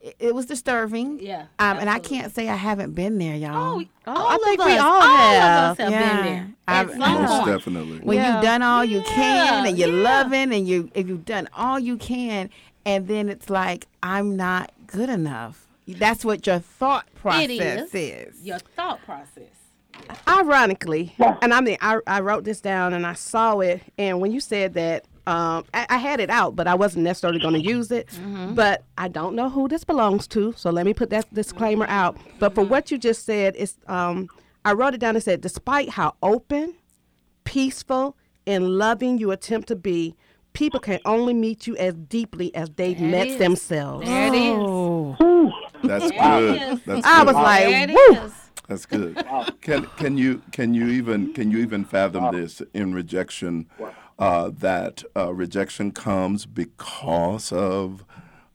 [SPEAKER 2] it, it was disturbing.
[SPEAKER 5] Yeah,
[SPEAKER 2] Um, and I can't say I haven't been there, y'all.
[SPEAKER 5] Oh, all
[SPEAKER 3] I
[SPEAKER 5] of
[SPEAKER 3] think
[SPEAKER 5] us,
[SPEAKER 3] we all
[SPEAKER 5] all
[SPEAKER 3] have.
[SPEAKER 5] of us have
[SPEAKER 2] Yeah.
[SPEAKER 5] been there.
[SPEAKER 2] I've-
[SPEAKER 5] At some
[SPEAKER 4] Most
[SPEAKER 5] point.
[SPEAKER 4] definitely.
[SPEAKER 2] when
[SPEAKER 3] Yeah.
[SPEAKER 2] you've done all you can and you're
[SPEAKER 5] yeah.
[SPEAKER 2] loving and you if you've done all you can and then it's like I'm not good enough. That's what your thought process
[SPEAKER 5] It is.
[SPEAKER 2] is.
[SPEAKER 5] Your thought process.
[SPEAKER 3] ironically, and I mean, I, I wrote this down and I saw it, and when you said that, um, I, I had it out, but I wasn't necessarily going to use it. But I don't know who this belongs to, so let me put that disclaimer out. But for what you just said, it's um, I wrote it down and said, despite how open, peaceful, and loving you attempt to be, people can only meet you as deeply as they've
[SPEAKER 5] There
[SPEAKER 3] met
[SPEAKER 5] is.
[SPEAKER 3] themselves.
[SPEAKER 5] There it is.
[SPEAKER 2] Oh,
[SPEAKER 4] That's good.
[SPEAKER 5] it is.
[SPEAKER 4] That's
[SPEAKER 3] I was like, woo.
[SPEAKER 4] That's good. Can can you can you even can you even fathom this in rejection? Uh, that uh, rejection comes because of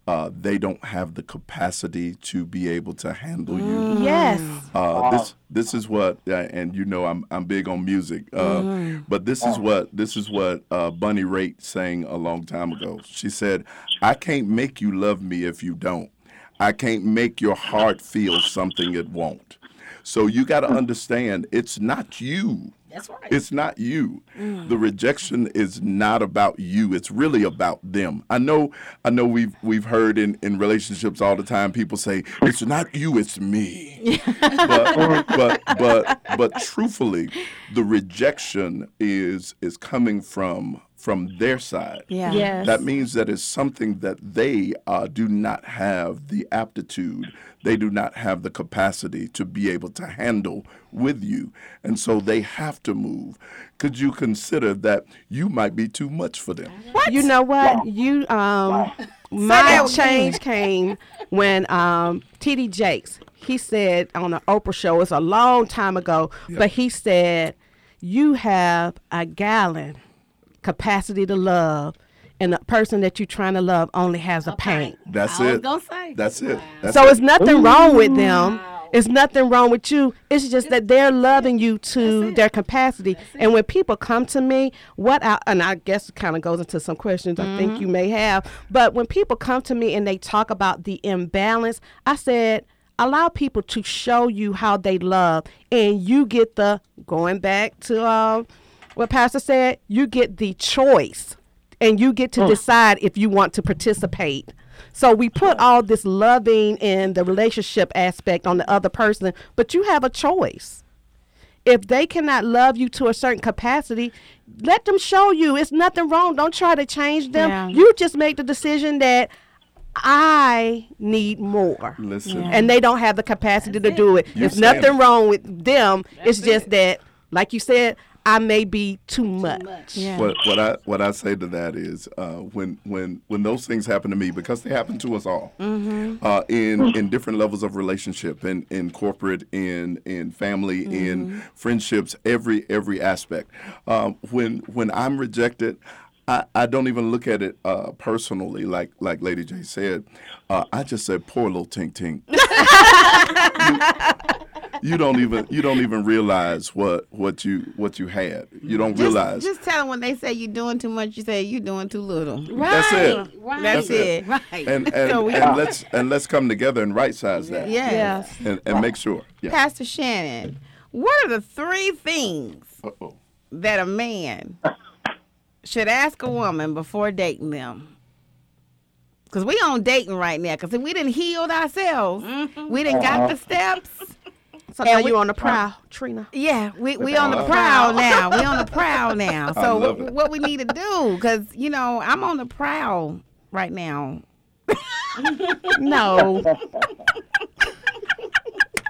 [SPEAKER 4] uh, they don't have the capacity to be able to handle you.
[SPEAKER 3] Yes.
[SPEAKER 4] Uh, this this is what, uh, and you know, I'm I'm big on music, uh, but this is what this is what uh, Bonnie Raitt sang a long time ago. She said, "I can't make you love me if you don't. I can't make your heart feel something it won't." So you got to understand, it's not you.
[SPEAKER 5] That's right.
[SPEAKER 4] It's not you. Mm. The rejection is not about you. It's really about them. I know. I know. We've we've heard in, in relationships all the time. People say it's not you. It's me. but, but but but truthfully, the rejection is is coming from from their side.
[SPEAKER 2] Yeah.
[SPEAKER 3] Yes.
[SPEAKER 4] That means that it's something that they uh, do not have the aptitude, they do not have the capacity to be able to handle with you. And so they have to move. Could you consider that you might be too much for them? What?
[SPEAKER 3] You know what? You um my change came when um TD Jakes he said on the Oprah show it's a long time ago, but he said you have a gallon capacity to love and the person that you're trying to love only has a pint.
[SPEAKER 4] That's
[SPEAKER 5] I was
[SPEAKER 4] it.
[SPEAKER 5] gonna say.
[SPEAKER 4] That's it. That's
[SPEAKER 3] So
[SPEAKER 4] it.
[SPEAKER 3] it's nothing wrong with them. It's nothing wrong with you. It's just that they're loving you to their capacity. And when people come to me, what I, and I guess it kind of goes into some questions I think you may have, but when people come to me and they talk about the imbalance, I said, allow people to show you how they love and you get the going back to um, what pastor said, you get the choice and you get to decide if you want to participate. So we put all this loving and the relationship aspect on the other person, but you have a choice. If they cannot love you to a certain capacity, let them show you. It's nothing wrong. Don't try to change them.
[SPEAKER 2] Yeah.
[SPEAKER 3] You just make the decision that I need more.
[SPEAKER 4] Listen.
[SPEAKER 3] And they don't have the capacity to do it.
[SPEAKER 4] You
[SPEAKER 3] It's nothing
[SPEAKER 4] it.
[SPEAKER 3] wrong with them. it's just that, like you said, I may be too much.
[SPEAKER 2] Yeah.
[SPEAKER 4] What what I what I say to that is uh, when when when those things happen to me because they happen to us all uh, in in different levels of relationship in in corporate in in family in friendships every every aspect um, when when I'm rejected. I, I don't even look at it uh, personally, like like Lady J said. Uh, I just said, "Poor little Tink Tink." you don't even you don't even realize what what you what you had. You don't
[SPEAKER 2] Just,
[SPEAKER 4] realize.
[SPEAKER 2] just tell them when they say you're doing too much, you say you're doing too little.
[SPEAKER 4] That's it.
[SPEAKER 5] Right.
[SPEAKER 2] That's,
[SPEAKER 4] That's
[SPEAKER 2] it.
[SPEAKER 4] it.
[SPEAKER 2] Right.
[SPEAKER 4] And and,
[SPEAKER 2] So
[SPEAKER 4] and let's and let's come together and right size that.
[SPEAKER 2] Yes.
[SPEAKER 3] Yes.
[SPEAKER 4] And, and make sure. Yeah.
[SPEAKER 2] Pastor Shannon, what are the three things
[SPEAKER 4] Uh-oh.
[SPEAKER 2] that a man should ask a woman before dating them? Because we on dating right now. Because if we didn't healed ourselves, we didn't got the steps.
[SPEAKER 3] So now
[SPEAKER 2] And we-
[SPEAKER 3] you on the prowl, Trina.
[SPEAKER 2] Yeah, we, we on the prowl now. We on the prowl now. So what, what we need to do? Because you know I'm on the prowl right now.
[SPEAKER 3] No.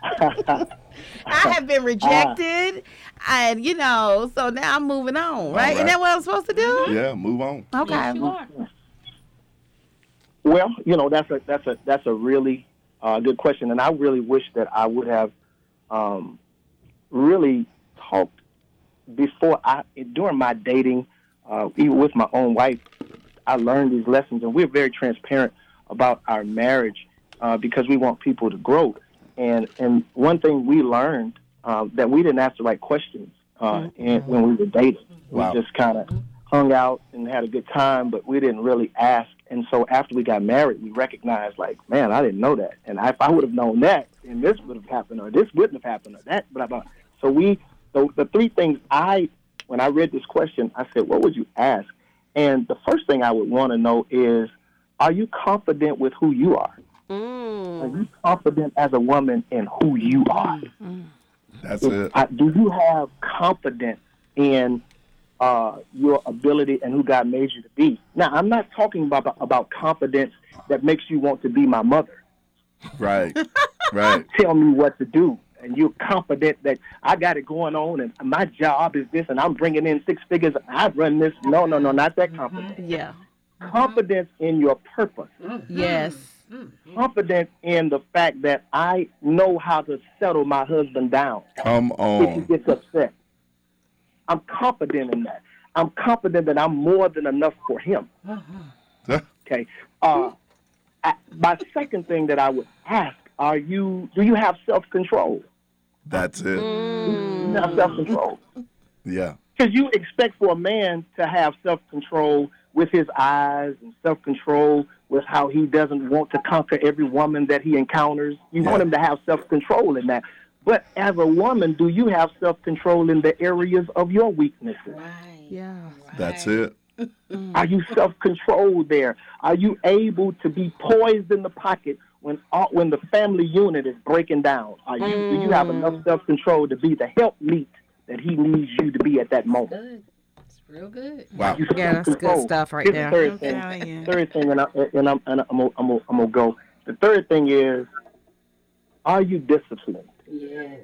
[SPEAKER 2] I have been rejected, and you know, so now I'm moving on. Right?
[SPEAKER 4] right.
[SPEAKER 2] Isn't that what I'm supposed to do?
[SPEAKER 4] Yeah, move on.
[SPEAKER 2] Okay.
[SPEAKER 6] Well, you know that's a that's a that's a really uh, good question, and I really wish that I would have um, really talked before I during my dating, uh, even with my own wife. I learned these lessons, and we're very transparent about our marriage uh, because we want people to grow. And and one thing we learned uh, that we didn't ask the right questions uh, and when we were dating.
[SPEAKER 4] Wow.
[SPEAKER 6] We just kind of hung out and had a good time, but we didn't really ask. And so after we got married, we recognized, like, man, I didn't know that. And if I would have known that, then this would have happened, or this wouldn't have happened, or that, blah, blah. So we, the, the three things I, when I read this question, I said, what would you ask? And the first thing I would want to know is, are you confident with who you are? Are you confident as a woman in who you are?
[SPEAKER 4] That's it.
[SPEAKER 6] I, do you have confidence in uh, your ability and who God made you to be? Now, I'm not talking about about confidence that makes you want to be my mother.
[SPEAKER 4] Right. Right.
[SPEAKER 6] Tell me what to do, and you're confident that I got it going on, and my job is this, and I'm bringing in six figures. And I run this. No, no, no, not that confidence.
[SPEAKER 3] Yeah.
[SPEAKER 6] Confidence in your purpose.
[SPEAKER 2] Yes. Mm.
[SPEAKER 6] Confidence in the fact that I know how to settle my husband down.
[SPEAKER 4] Come on.
[SPEAKER 6] if he
[SPEAKER 4] on.
[SPEAKER 6] gets upset. I'm confident in that. I'm confident that I'm more than enough for him. Uh-huh. Okay. Uh, I, my second thing that I would ask: Are you? Do you have self control?
[SPEAKER 4] That's it. Mm.
[SPEAKER 6] You have self control
[SPEAKER 4] Yeah.
[SPEAKER 6] because you expect for a man to have self control with his eyes and self control with how he doesn't want to conquer every woman that he encounters. You want him to have self control in that. But as a woman, do you have self control in the areas of your weaknesses?
[SPEAKER 3] Yeah.
[SPEAKER 4] That's it. Mm.
[SPEAKER 6] Are you self controlled there? Are you able to be poised in the pocket when all, when the family unit is breaking down? Are you do you have enough mm. self control to be the help meet that he needs you to be at that moment?
[SPEAKER 5] Real good.
[SPEAKER 4] Wow.
[SPEAKER 6] You
[SPEAKER 3] Yeah, that's good
[SPEAKER 6] self-control.
[SPEAKER 3] stuff right
[SPEAKER 6] Here's
[SPEAKER 3] there.
[SPEAKER 6] The third
[SPEAKER 2] I'm
[SPEAKER 6] thing,
[SPEAKER 2] telling you.
[SPEAKER 6] third thing, and, I, and I'm and I'm gonna, I'm gonna, I'm gonna go. The third thing is, are you disciplined?
[SPEAKER 5] Yes.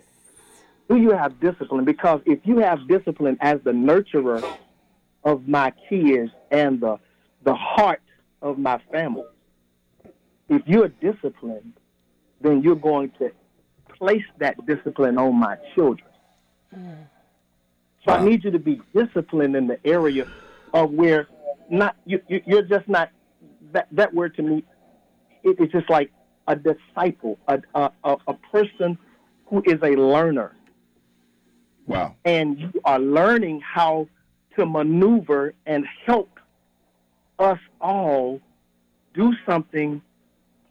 [SPEAKER 6] Do you have discipline? Because if you have discipline as the nurturer of my kids and the the heart of my family, if you're disciplined, then you're going to place that discipline on my children. Mm. So I need you to be disciplined in the area of where not you, you you're just not that that word to me. It, it's just like a disciple, a a a person who is a learner
[SPEAKER 4] Wow.
[SPEAKER 6] and you are learning how to maneuver and help us all do something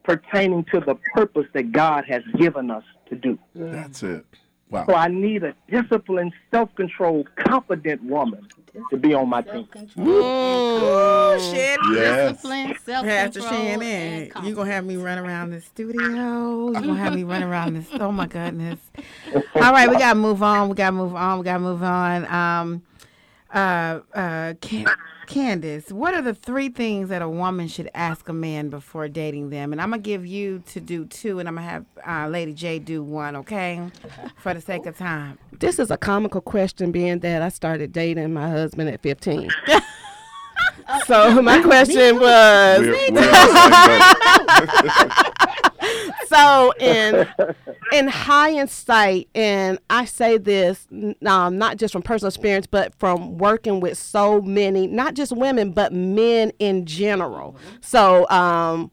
[SPEAKER 6] pertaining to the purpose that God has given us to do.
[SPEAKER 4] That's it. Wow.
[SPEAKER 6] So I need a disciplined, self-controlled, confident woman to be on my team.
[SPEAKER 2] Ooh, shit.
[SPEAKER 4] Yes.
[SPEAKER 5] Discipline,
[SPEAKER 2] Pastor Shannon,
[SPEAKER 5] and
[SPEAKER 2] you gonna have me run around the studio. You're gonna have me run around this. Oh my goodness! All right, we gotta move on. We gotta move on. We gotta move on. Um, uh, uh, Can- Candyce, what are the three things that a woman should ask a man before dating them? And I'm gonna give you to do two, and I'm gonna have uh, Lady J do one. Okay, for the sake of time.
[SPEAKER 3] This is a comical question, being that I started dating my husband at 15. so my question was
[SPEAKER 4] We're, we're on the same boat.
[SPEAKER 3] So in in hindsight, and I say this um, not just from personal experience, but from working with so many, not just women, but men in general. So um,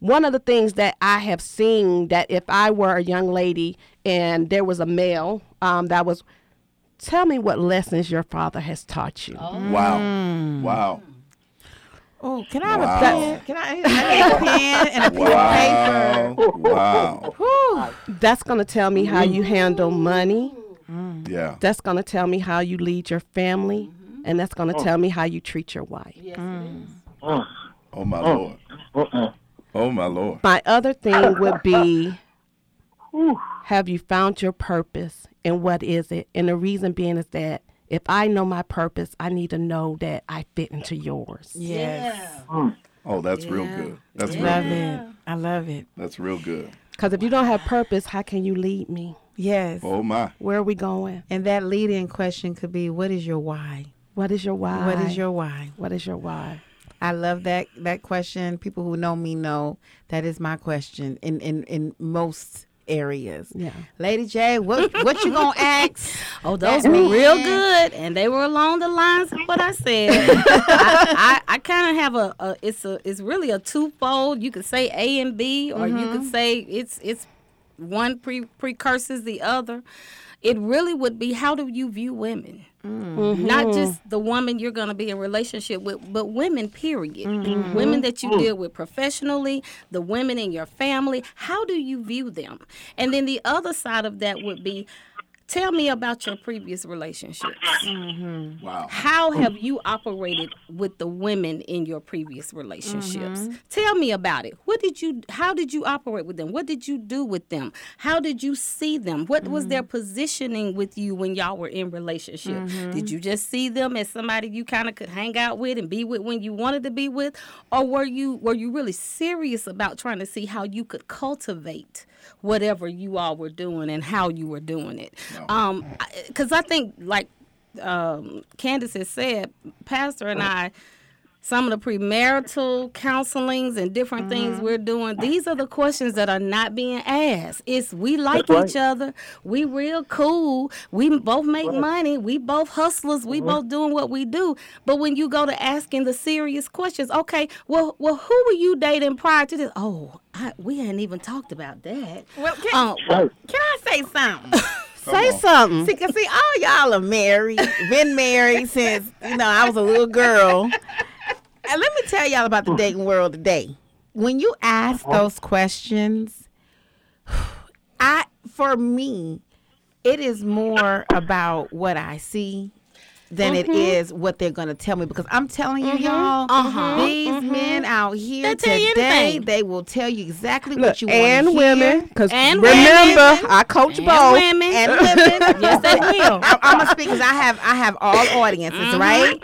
[SPEAKER 3] one of the things that I have seen that if I were a young lady and there was a male um, that was, tell me what lessons your father has taught you.
[SPEAKER 4] Wow. Wow.
[SPEAKER 2] Oh, can I have
[SPEAKER 4] Wow.
[SPEAKER 2] a pen? Can I, I need a pen and a piece of paper?
[SPEAKER 4] Wow. Wow.
[SPEAKER 2] Whew.
[SPEAKER 3] That's going to tell me how you handle money.
[SPEAKER 4] Yeah.
[SPEAKER 3] That's going to tell me how you lead your family. And that's going to tell me how you treat your wife.
[SPEAKER 6] Uh,
[SPEAKER 4] Oh my Lord.
[SPEAKER 6] uh-uh.
[SPEAKER 4] Oh my Lord.
[SPEAKER 3] My other thing would be have you found your purpose and what is it? And the reason being is that if I know my purpose, I need to know that I fit into yours.
[SPEAKER 2] Yes. Mm.
[SPEAKER 4] Oh, that's real good. That's real
[SPEAKER 2] Love
[SPEAKER 4] good.
[SPEAKER 2] it. I love it.
[SPEAKER 4] That's real good.
[SPEAKER 3] Because if you don't have purpose, how can you lead me?
[SPEAKER 2] Yes.
[SPEAKER 4] Oh my.
[SPEAKER 3] Where are we going?
[SPEAKER 2] And that leading question could be what is your why?
[SPEAKER 3] What is your why?
[SPEAKER 2] What is your why?
[SPEAKER 3] What is your why?
[SPEAKER 2] I love that that question. People who know me know that is my question in in, in most areas.
[SPEAKER 3] Yeah.
[SPEAKER 2] Lady J, what what you gonna ask?
[SPEAKER 5] Oh, those
[SPEAKER 2] That
[SPEAKER 5] were real good, and they were along the lines of what I said. I, I, I kind of have a, a it's a it's really a twofold. You could say A and B, or you could mm-hmm. say it's it's one pre precursors the other. It really would be how do you view women? Mm-hmm. Not mm-hmm. just the woman you're going to be in relationship with, but women. Period. Mm-hmm. Women that you deal with professionally, the women in your family. How do you view them? And then the other side of that would be, tell me about your previous relationships. Mm-hmm.
[SPEAKER 4] Wow.
[SPEAKER 5] How have you operated with the women in your previous relationships? Mm-hmm. Tell me about it. What did you how did you operate with them? What did you do with them? How did you see them? What was their mm-hmm. positioning with you when y'all were in relationship? Did you just see them as somebody you kind of could hang out with and be with when you wanted to be with or were you were you really serious about trying to see how you could cultivate whatever you all were doing and how you were doing it? Um cuz I think like um, Candyce has said, Pastor and I, some of the premarital counselings and different things we're doing, these are the questions that are not being asked. It's we like
[SPEAKER 6] That's
[SPEAKER 5] each other, we real cool, we both make money, we both hustlers, we both doing what we do. But when you go to asking the serious questions, okay, well, well, who were you dating prior to this? Oh, I, we hadn't even talked about that.
[SPEAKER 2] Well, can,
[SPEAKER 5] Um,
[SPEAKER 6] Right.
[SPEAKER 2] can I say something?
[SPEAKER 3] Say
[SPEAKER 4] on.
[SPEAKER 3] something.
[SPEAKER 2] see, 'cause see, all y'all are married, been married since you know I was a little girl. And let me tell y'all about the dating world today. When you ask uh-huh. those questions, I for me, it is more about what I see than it mm-hmm. is what they're going to tell me because I'm telling you, mm-hmm. y'all,
[SPEAKER 5] Uh-huh.
[SPEAKER 2] these mm-hmm. men out here today, they will tell you exactly
[SPEAKER 3] Look,
[SPEAKER 2] what you want
[SPEAKER 3] and women, because
[SPEAKER 5] And
[SPEAKER 3] remember,
[SPEAKER 5] women.
[SPEAKER 3] I coach
[SPEAKER 5] And
[SPEAKER 3] both.
[SPEAKER 5] women.
[SPEAKER 2] And women,
[SPEAKER 5] yes, they will.
[SPEAKER 2] I, I'm gonna speak because I have I have all audiences, right?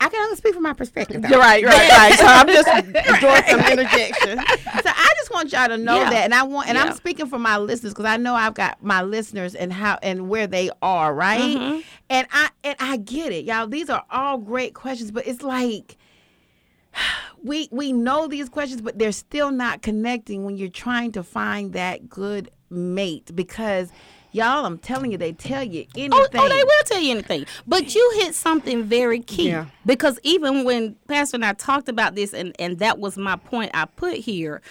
[SPEAKER 2] I can only speak from my perspective. though.
[SPEAKER 3] You're right, right, right. So I'm just doing some interjection.
[SPEAKER 2] so I just want y'all to know
[SPEAKER 5] Yeah.
[SPEAKER 2] that, and I want, and
[SPEAKER 5] Yeah.
[SPEAKER 2] I'm speaking for my listeners because I know I've got my listeners and how and where they are, right?
[SPEAKER 5] Mm-hmm.
[SPEAKER 2] And I and I get it, y'all. These are all great questions, but it's like we we know these questions, but they're still not connecting when you're trying to find that good mate because. Y'all, I'm telling you, they tell you anything.
[SPEAKER 5] Oh, oh, they will tell you anything. But you hit something very key.
[SPEAKER 3] Yeah.
[SPEAKER 5] Because even when Pastor and I talked about this, and, and that was my point I put here,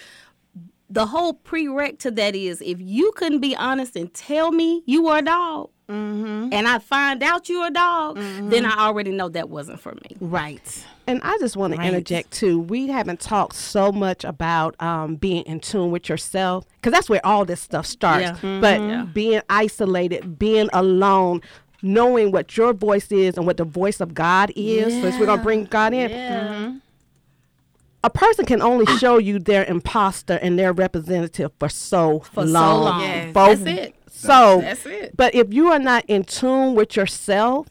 [SPEAKER 5] the whole prereq to that is if you couldn't be honest and tell me you were a dog,
[SPEAKER 2] Mm-hmm.
[SPEAKER 5] and I find out you're a dog, then I already know that wasn't for me.
[SPEAKER 2] Right.
[SPEAKER 3] And I just want to interject too. We haven't talked so much about um, being in tune with yourself because that's where all this stuff starts.
[SPEAKER 5] Yeah.
[SPEAKER 3] But being isolated, being alone, knowing what your voice is and what the voice of God is. Since we're gonna bring God in, a person can only show you their imposter and their representative for so
[SPEAKER 5] For so
[SPEAKER 3] long.
[SPEAKER 5] long.
[SPEAKER 2] Yes.
[SPEAKER 3] Both-
[SPEAKER 5] That's it.
[SPEAKER 3] So
[SPEAKER 5] That's it.
[SPEAKER 3] but if you are not in tune with yourself,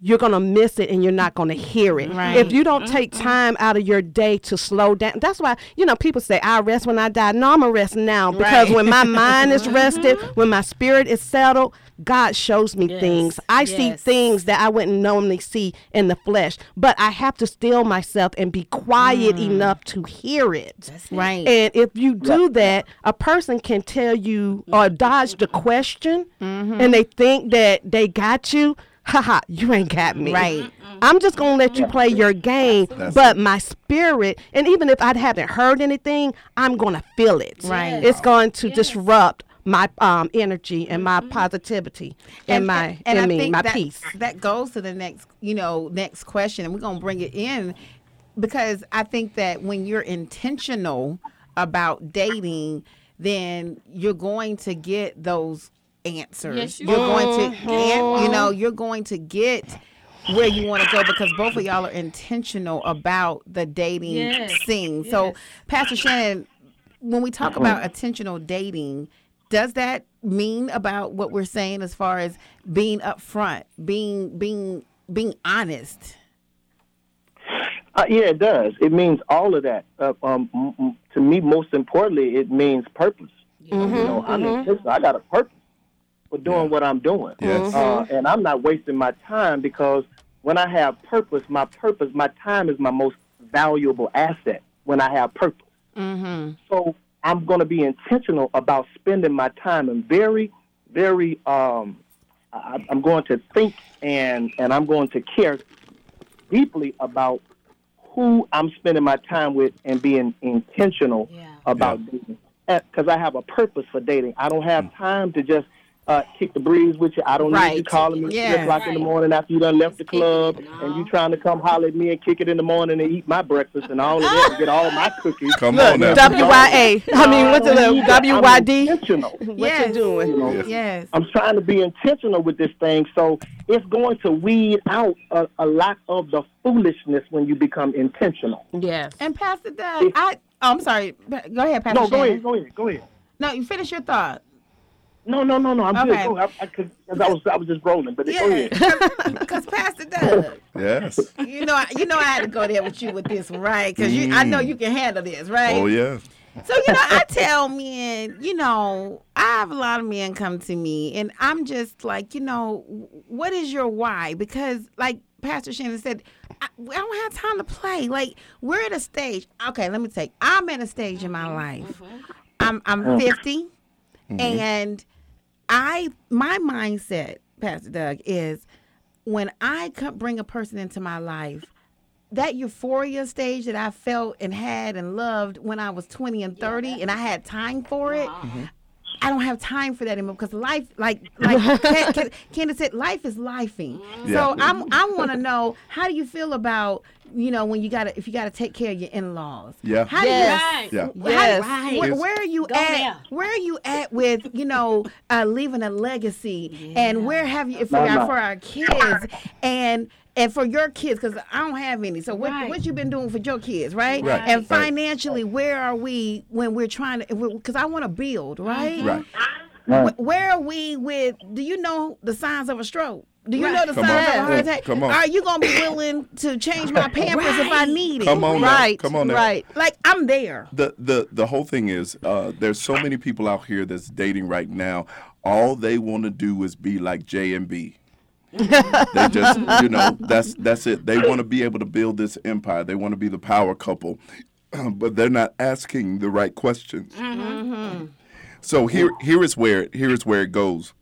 [SPEAKER 3] you're gonna miss it and you're not gonna hear it.
[SPEAKER 2] Right.
[SPEAKER 3] If you don't mm-hmm. take time out of your day to slow down, that's why you know people say I rest when I die. No, I'm gonna rest now because
[SPEAKER 2] Right.
[SPEAKER 3] when my mind is rested, mm-hmm. when my spirit is settled, God shows me
[SPEAKER 5] Yes.
[SPEAKER 3] things. I see things that I wouldn't normally see in the flesh, but I have to still myself and be quiet mm. enough to hear it.
[SPEAKER 2] Right.
[SPEAKER 3] And if you do that, a person can tell you or dodge the question mm-hmm. and they think that they got you. Haha, you ain't got me.
[SPEAKER 2] Right.
[SPEAKER 3] I'm just gonna let you play your game, That's but my spirit, and even if I haven't heard anything, I'm gonna feel it.
[SPEAKER 2] Right.
[SPEAKER 3] It's going to disrupt my um energy and my positivity and, my
[SPEAKER 2] and
[SPEAKER 3] I,
[SPEAKER 2] I
[SPEAKER 3] mean
[SPEAKER 2] think
[SPEAKER 3] my
[SPEAKER 2] that,
[SPEAKER 3] peace.
[SPEAKER 2] That goes to the next, you know, next question, and we're gonna bring it in because I think that when you're intentional about dating, then you're going to get those answers.
[SPEAKER 5] Yes, you
[SPEAKER 2] you're
[SPEAKER 5] are.
[SPEAKER 2] going to, get, you know, you're going to get where you want to go because both of y'all are intentional about the dating
[SPEAKER 5] Yes,
[SPEAKER 2] scene. So, Pastor Shannon, when we talk about intentional dating, does that mean about what we're saying as far as being upfront, being being being honest?
[SPEAKER 6] Uh, yeah, it does. It means all of that. Uh, um, m- m- to me, most importantly, it means purpose. You know, I'm intentional. I got a purpose for doing what I'm doing,
[SPEAKER 4] Yes.
[SPEAKER 6] uh, and I'm not wasting my time because when I have purpose, my purpose, my time is my most valuable asset. When I have purpose,
[SPEAKER 2] Mm-hmm.
[SPEAKER 6] so I'm going to be intentional about spending my time and very, very. Um, I, I'm going to think and and I'm going to care deeply about who I'm spending my time with and being intentional
[SPEAKER 5] Yeah.
[SPEAKER 6] about dating. Because I have a purpose for dating. I don't have time to just uh, kick the breeze with you. I don't need you
[SPEAKER 2] Right.
[SPEAKER 6] calling me at
[SPEAKER 2] Yeah.
[SPEAKER 6] 3 o'clock in the morning after you done left the club
[SPEAKER 5] it.
[SPEAKER 6] and you trying to come holler at me and kick it in the morning and eat my breakfast and all of that and get all my cookies.
[SPEAKER 4] Come on now.
[SPEAKER 3] WYA. I mean, what's the
[SPEAKER 6] need that.
[SPEAKER 3] WYD?
[SPEAKER 6] intentional.
[SPEAKER 3] What
[SPEAKER 2] Yes.
[SPEAKER 3] you doing?
[SPEAKER 6] You know,
[SPEAKER 4] Yes.
[SPEAKER 2] Yes.
[SPEAKER 6] I'm trying to be intentional with this thing, so it's going to weed out a, a lot of the foolishness when you become intentional.
[SPEAKER 5] Yes.
[SPEAKER 2] And Pastor Doug, I oh, I'm sorry. Go ahead, Pastor.
[SPEAKER 6] No, go
[SPEAKER 2] Shannon.
[SPEAKER 6] ahead, go ahead, go ahead.
[SPEAKER 2] No, you finish your thought.
[SPEAKER 6] No, no, no, no. I'm
[SPEAKER 2] Okay.
[SPEAKER 6] good. Go. I, I, cause, 'cause I was, I was just rolling, but go
[SPEAKER 2] Yeah,
[SPEAKER 6] ahead.
[SPEAKER 2] because Pastor Doug,
[SPEAKER 4] Yes.
[SPEAKER 2] you know, I- you know, I had to go there with you with this, right? Because you, I know mm. you can handle this, right?
[SPEAKER 4] Oh yeah.
[SPEAKER 2] So you know, I tell men, you know, I have a lot of men come to me, and I'm just like, you know, what is your why? Because like Pastor Shannon said, I, I don't have time to play. Like we're at a stage. Okay, let me take. I'm at a stage in my life. Mm-hmm. I'm I'm mm. 50, mm-hmm. and I my mindset, Pastor Doug, is when I come bring a person into my life, that euphoria stage that I felt and had and loved when I was 20 and 30 and I had time for it. Uh-huh. Mm-hmm. I don't have time for that anymore because life, like like Ken- Ken- Candyce said, life is lifing. So I'm I want to know how do you feel about you know, when you gotta if you gotta take care of your in laws.
[SPEAKER 4] Yeah.
[SPEAKER 2] How
[SPEAKER 3] Yes.
[SPEAKER 2] do you?
[SPEAKER 4] Yeah.
[SPEAKER 2] how-
[SPEAKER 3] Yes.
[SPEAKER 2] Where, where are you
[SPEAKER 7] Go
[SPEAKER 2] at?
[SPEAKER 7] there.
[SPEAKER 2] Where are you at with you know uh, leaving a legacy? And where have you for
[SPEAKER 6] Mama.
[SPEAKER 2] our, for our kids and and for your kids because I don't have any. So what
[SPEAKER 7] Right.
[SPEAKER 2] what you been doing for your kids, right?
[SPEAKER 4] Right,
[SPEAKER 2] And
[SPEAKER 4] right.
[SPEAKER 2] financially, where are we when we're trying to? Because I want to build, right?
[SPEAKER 4] Right.
[SPEAKER 2] Wh- Where are we with? Do you know the signs of a stroke? Do you know the
[SPEAKER 4] Come
[SPEAKER 2] signs
[SPEAKER 4] on.
[SPEAKER 2] of a heart attack?
[SPEAKER 4] Come on.
[SPEAKER 2] Are you gonna be willing to change my pampers if I need it?
[SPEAKER 4] Come on now.
[SPEAKER 3] Right.
[SPEAKER 4] Come on now.
[SPEAKER 3] Right.
[SPEAKER 2] Like I'm there.
[SPEAKER 4] the the the whole thing is uh, there's so many people out here that's dating right now. All they want to do is be like J and B. they just you know that's that's it. They want to be able to build this empire. They want to be the power couple, but they're not asking the right questions. Mm-hmm. Mm-hmm. So here here is where it, here is where it goes.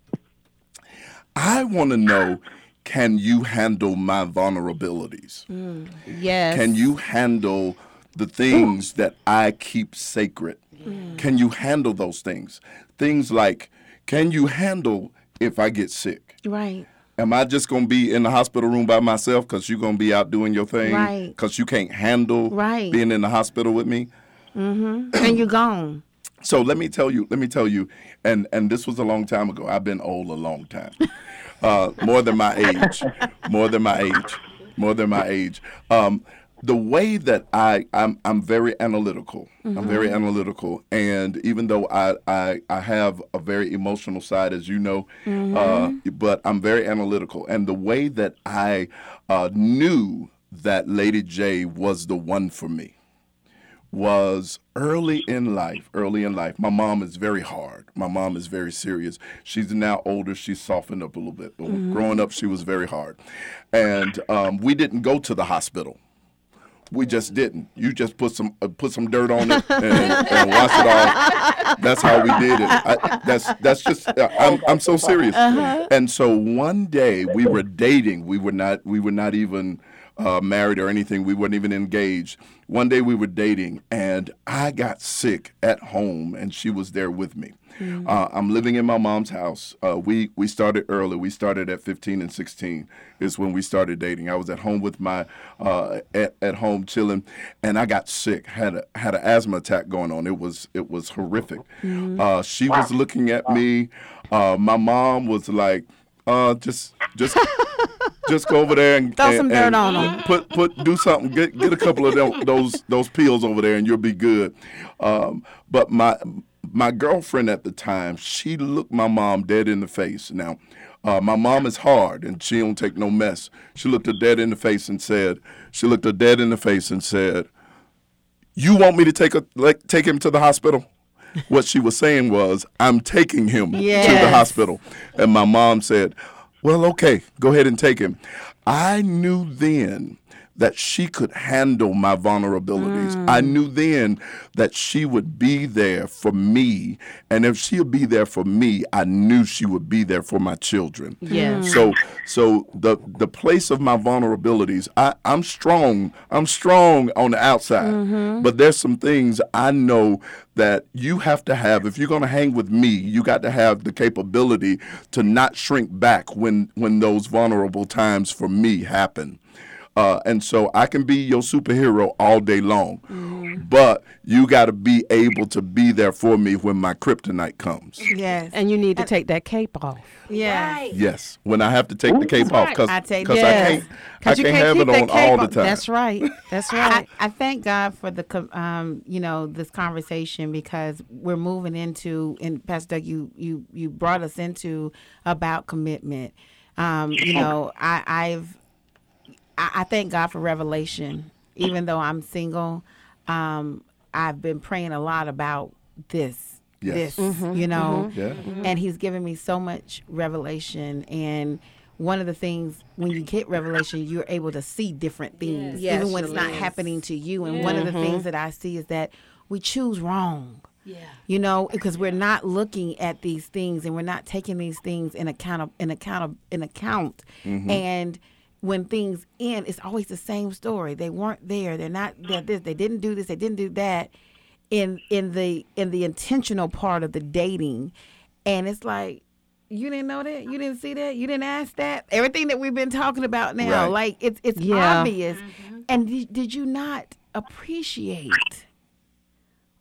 [SPEAKER 4] I want to know. Can you handle my vulnerabilities?
[SPEAKER 3] Mm, yes.
[SPEAKER 4] Can you handle the things that I keep sacred? Mm. Can you handle those things? Things like, can you handle if I get sick?
[SPEAKER 2] Right.
[SPEAKER 4] Am I just going to be in the hospital room by myself because you're going to be out doing your thing?
[SPEAKER 2] Right.
[SPEAKER 4] Because you can't handle
[SPEAKER 2] Right.
[SPEAKER 4] being in the hospital with me?
[SPEAKER 2] and you're gone.
[SPEAKER 4] So let me tell you, let me tell you, and and this was a long time ago. I've been old a long time, uh, more than my age, more than my age, more than my age. Um, the way that I I'm I'm very analytical. I'm very analytical, and even though I I, I have a very emotional side, as you know, uh, but I'm very analytical, and the way that I uh, knew that Lady J was the one for me was early in life. Early in life, my mom is very hard. My mom is very serious. She's now older. She's softened up a little bit, but growing up, she was very hard. And um, we didn't go to the hospital. We just didn't. You just put some uh, put some dirt on it and, and wash it off. That's how we did it. I, that's that's just. uh, I'm I'm so serious. And so one day we were dating. We were not we were not even uh, married or anything. We weren't even engaged. One day we were dating, and I got sick at home, and she was there with me. Uh, I'm living in my mom's house. Uh, we we started early. We started at 15 and 16 is when we started dating. I was at home with my uh, at, at home chilling, and I got sick. had a had an asthma attack going on. It was it was horrific. Uh, she was looking at me. Uh, my mom was like, uh, just just just go over there and
[SPEAKER 2] Throw
[SPEAKER 4] and-
[SPEAKER 2] some dirt
[SPEAKER 4] and
[SPEAKER 2] on 'em.
[SPEAKER 4] Put put do something. Get get a couple of them, those those pills over there, and you'll be good. Um, but my my girlfriend at the time, she looked my mom dead in the face. Now, uh, my mom is hard, and she don't take no mess. She looked her dead in the face and said, she looked her dead in the face and said, "You want me to take a like take him to the hospital?" What she was saying was, "I'm taking him to the hospital," and my mom said, "Well, okay, go ahead and take him." I knew then that she could handle my vulnerabilities. I mm. knew then that she would be there for me, and if she'll be there for me, I knew she would be there for my children.
[SPEAKER 3] Yes.
[SPEAKER 4] So so the the place of my vulnerabilities, I, I'm strong. I'm strong on the outside. Mm-hmm. But there's some things I know that you have to have. If you're gonna hang with me, you got to have the capability to not shrink back when when those vulnerable times for me happen. Uh, and so I can be your superhero all day long, but you got to be able to be there for me when my kryptonite comes.
[SPEAKER 2] Yes.
[SPEAKER 3] And you need to take that cape off.
[SPEAKER 2] yes.
[SPEAKER 4] Yes, when I have to take the cape off because
[SPEAKER 2] I take-
[SPEAKER 4] I can't I
[SPEAKER 3] 'Cause you
[SPEAKER 4] can't
[SPEAKER 3] can't
[SPEAKER 4] have it on all the time.
[SPEAKER 3] That's right. That's right.
[SPEAKER 2] I thank God for the um, you know this conversation because we're moving into and Pastor Doug, you you you brought us into about commitment. Um, you know, I, I've I, I thank God for revelation. Even though I'm single, um, I've been praying a lot about this.
[SPEAKER 4] Yes.
[SPEAKER 2] This, mm-hmm. you mm-hmm. know,
[SPEAKER 4] Yeah. Mm-hmm.
[SPEAKER 2] and he's given me so much revelation and one of the things when you get revelation you're able to see different things
[SPEAKER 5] Yes.
[SPEAKER 2] even when it's not
[SPEAKER 5] Yes.
[SPEAKER 2] happening to you and one of the things that i see is that we choose wrong
[SPEAKER 7] Yeah.
[SPEAKER 2] you know because we're not looking at these things and we're not taking these things in account in account in account and when things end it's always the same story they weren't there they're not they're this they didn't do this they didn't do that in in the in the intentional part of the dating and it's like You didn't know that? You didn't see that? You didn't ask that? Everything that we've been talking about now,
[SPEAKER 4] Right.
[SPEAKER 2] like it's it's
[SPEAKER 3] Yeah.
[SPEAKER 2] obvious. Mm-hmm. And did, did you not appreciate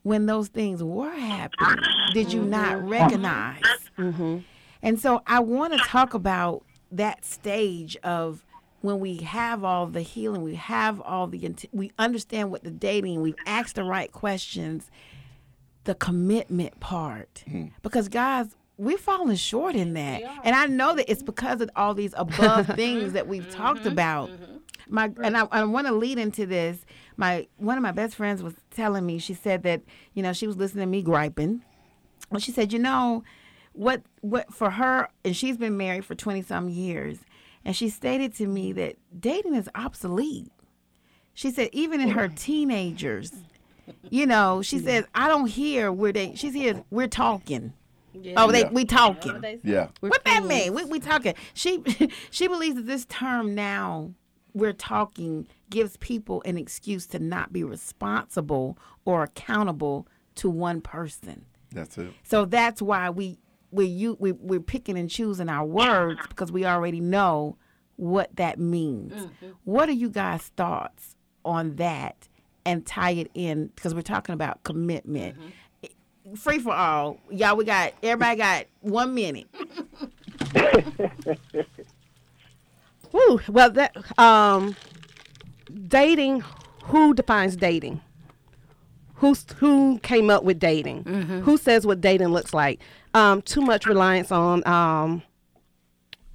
[SPEAKER 2] when those things were happening? Did you not mm-hmm. recognize? Mm-hmm. And so I want to talk about that stage of when we have all the healing, we have all the, we understand what the dating, we've asked the right questions, the commitment part. Hmm. Because guys, we're falling short in that. And I know that it's mm-hmm. because of all these above things that we've mm-hmm. talked about. Mm-hmm. My and I, I want to lead into this. My one of my best friends was telling me. She said that you know she was listening to me griping, well, she said, you know, what what for her, and she's been married for twenty some years, and she stated to me that dating is obsolete. She said even in her teenagers, you know, she says I don't hear we're they. She's here we're talking. Oh, they
[SPEAKER 4] Yeah.
[SPEAKER 2] we talking.
[SPEAKER 4] Yeah.
[SPEAKER 2] What that mean? We we talking. She she believes that this term now we're talking gives people an excuse to not be responsible or accountable to one person.
[SPEAKER 4] That's it.
[SPEAKER 2] So that's why we we you we we're picking and choosing our words because we already know what that means. What are you guys' thoughts on that and tie it in because we're talking about commitment. Free for all, y'all. We got everybody got one minute.
[SPEAKER 3] Woo. Well, that um, dating. Who defines dating? Who's who came up with dating? Who says what dating looks like? Um, too much reliance on um,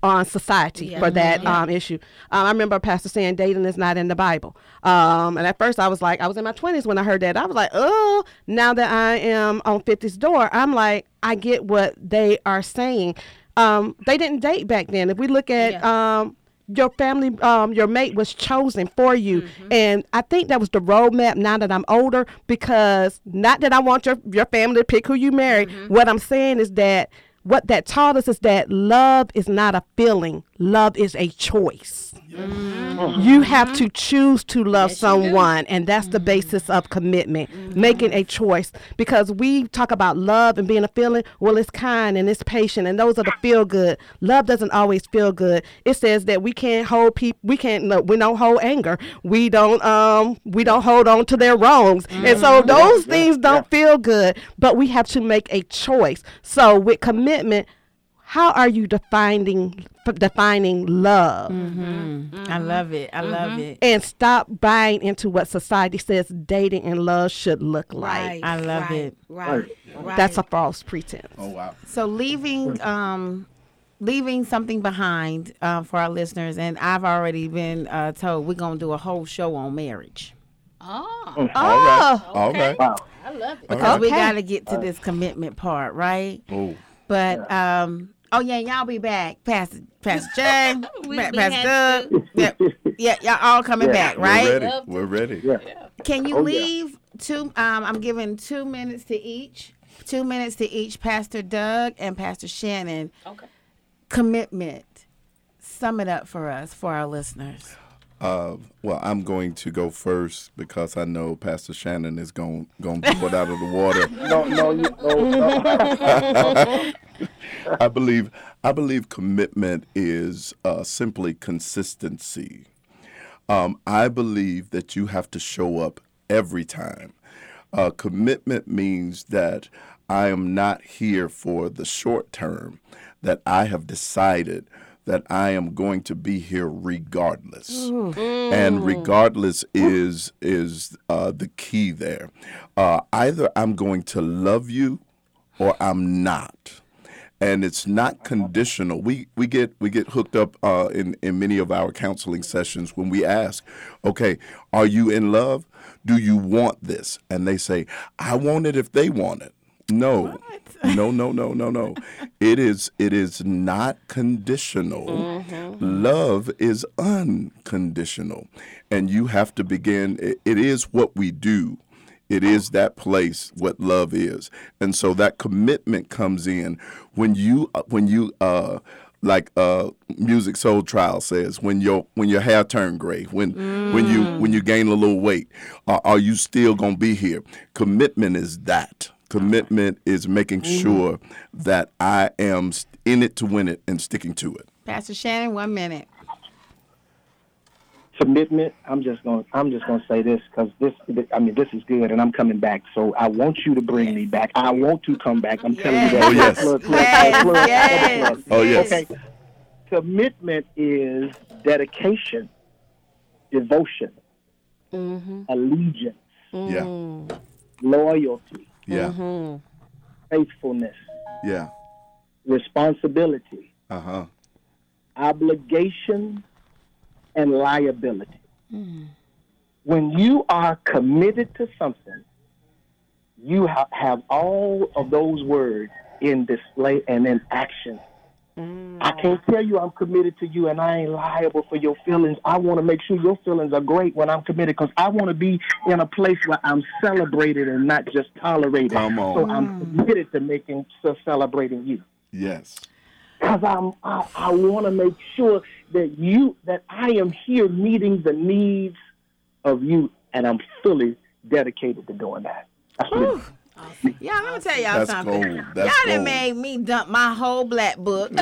[SPEAKER 3] on society for that um, issue. Um, I remember a pastor saying dating is not in the Bible. Um, and at first I was like, I was in my 20s when I heard that. I was like, oh, now that I am on 50's door, I'm like, I get what they are saying. Um, they didn't date back then. If we look at um, your family, um, your mate was chosen for you, and I think that was the roadmap. Now that I'm older, because not that I want your your family to pick who you marry. What I'm saying is that what that taught us is that love is not a feeling. Love is a choice. Mm-hmm. You have to choose to love someone, and that's the basis of commitment, mm-hmm. making a choice. Because we talk about love and being a feeling, well, it's kind and it's patient, and those are the feel good. Love doesn't always feel good. It says that we can't hold people, we can't, no, we don't hold anger, we don't, um, we don't hold on to their wrongs, and so mm-hmm. those things don't feel good. But we have to make a choice. So with commitment, how are you defining defining love?
[SPEAKER 2] I love it. I love it.
[SPEAKER 3] and stop buying into what society says dating and love should look like.
[SPEAKER 5] Right.
[SPEAKER 2] I love
[SPEAKER 5] right,
[SPEAKER 2] it.
[SPEAKER 5] Right. Right.
[SPEAKER 3] That's a false pretense.
[SPEAKER 4] Oh wow.
[SPEAKER 2] So leaving um leaving something behind uh, for our listeners, and I've already been uh, told we're gonna do a whole show on marriage
[SPEAKER 5] Oh,
[SPEAKER 4] All right. All right.
[SPEAKER 6] Wow.
[SPEAKER 5] I love it.
[SPEAKER 2] because we got to get to this commitment part, right?
[SPEAKER 4] Oh.
[SPEAKER 2] But um. Oh yeah, y'all be back, Pastor Pastor Jay, Pa- Pastor Doug. Yeah, yeah, y'all all coming
[SPEAKER 6] Yeah.
[SPEAKER 2] back,
[SPEAKER 4] We're
[SPEAKER 2] right?
[SPEAKER 4] ready. We're ready.
[SPEAKER 6] Yeah.
[SPEAKER 2] Can you
[SPEAKER 6] Oh, yeah.
[SPEAKER 2] leave two? Um, I'm giving two minutes to each. Two minutes to each, Pastor Doug and Pastor Shannon.
[SPEAKER 5] Okay.
[SPEAKER 2] Commitment. Sum it up for us, for our listeners.
[SPEAKER 4] Uh, well, I'm going to go first because I know Pastor Shannon is going going to be put out of the water.
[SPEAKER 6] No, no, you, no, no.
[SPEAKER 4] I believe I believe commitment is uh, simply consistency. Um, I believe that you have to show up every time. Uh, commitment means that I am not here for the short term. That I have decided that I am going to be here regardless, and regardless is is uh, the key there. Uh, either I'm going to love you or I'm not and it's not conditional. We we get we get hooked up uh, in in many of our counseling sessions when we ask, okay, are you in love? Do you want this? And they say, I want it if they want it. No, no, no, no, no, no. It is it is not conditional. Love is unconditional, and you have to begin. It, it is what we do. It is that place what love is, and so that commitment comes in when you when you uh like uh Musiq Soulchild says when your when your hair turn gray when when you when you gain a little weight uh, are you still gonna be here commitment is that Commitment is making
[SPEAKER 2] Mm-hmm.
[SPEAKER 4] sure that I am in it to win it and sticking to it.
[SPEAKER 2] Pastor Shannon, one minute.
[SPEAKER 6] commitment. I'm just going. to I'm just going to say this because this. I mean, this is good, and I'm coming back. So I want you to bring me back. I want to come back. I'm telling you that.
[SPEAKER 4] Oh, yes.
[SPEAKER 6] Plus, plus,
[SPEAKER 2] Yes,
[SPEAKER 6] plus, plus,
[SPEAKER 2] yes,
[SPEAKER 6] plus.
[SPEAKER 4] Oh, yes.
[SPEAKER 6] Okay. Commitment is dedication, devotion, allegiance,
[SPEAKER 4] Yeah.
[SPEAKER 6] loyalty,
[SPEAKER 4] Yeah.
[SPEAKER 6] faithfulness,
[SPEAKER 4] Yeah.
[SPEAKER 6] responsibility,
[SPEAKER 4] Uh huh.
[SPEAKER 6] obligation, and liability. When you are committed to something, you ha- have all of those words in display and in action. I mm. can't tell you I'm committed to you and I ain't liable for your feelings. I want to make sure your feelings are great when I'm committed because I want to be in a place where I'm celebrated and not just tolerated.
[SPEAKER 4] Come on.
[SPEAKER 6] So I'm mm. committed to making to celebrating you
[SPEAKER 4] Yes.
[SPEAKER 6] because I'm I, I want to make sure that you that I am here meeting the needs of you, and I'm fully dedicated to doing that. That's what it is.
[SPEAKER 2] Yeah, I'm gonna tell y'all
[SPEAKER 4] That's
[SPEAKER 2] something.
[SPEAKER 4] gold. That's
[SPEAKER 2] y'all done
[SPEAKER 4] gold.
[SPEAKER 2] made me dump my whole black book.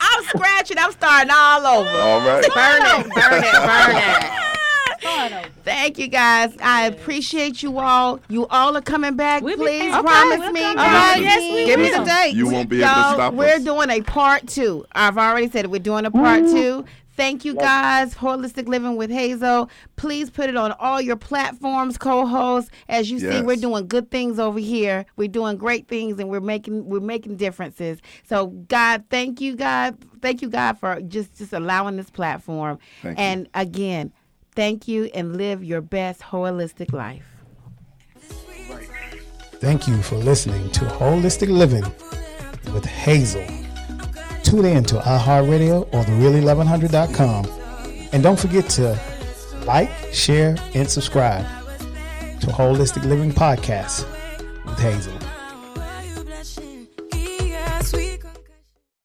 [SPEAKER 2] I'm scratching. I'm starting all over.
[SPEAKER 4] All right.
[SPEAKER 2] Burn it, burn it, burn it. Thank you guys. I appreciate you all. You all are coming back.
[SPEAKER 5] We'll
[SPEAKER 2] Please.
[SPEAKER 5] Okay,
[SPEAKER 2] promise
[SPEAKER 5] we'll
[SPEAKER 2] me.
[SPEAKER 5] come
[SPEAKER 2] guys.
[SPEAKER 4] back. Yes, we
[SPEAKER 2] Give me the date.
[SPEAKER 4] You won't be able to
[SPEAKER 2] Y'all,
[SPEAKER 4] stop
[SPEAKER 2] We're
[SPEAKER 4] us.
[SPEAKER 2] doing a part two. I've already said it. We're doing a part two. Thank you guys. Holistic Living with Hazel. Please put it on all your platforms, co-hosts. As you see, we're doing good things over here. We're doing great things and we're making we're making differences. So God, thank you, God. Thank you, God, for just just allowing this platform.
[SPEAKER 4] Thank you.
[SPEAKER 2] and again, thank you and live your best holistic life.
[SPEAKER 1] Thank you for listening to Holistic Living with Hazel. Tune in to iHeartRadio or thereal1100.com. And don't forget to like, share, and subscribe to Holistic Living Podcast with Hazel.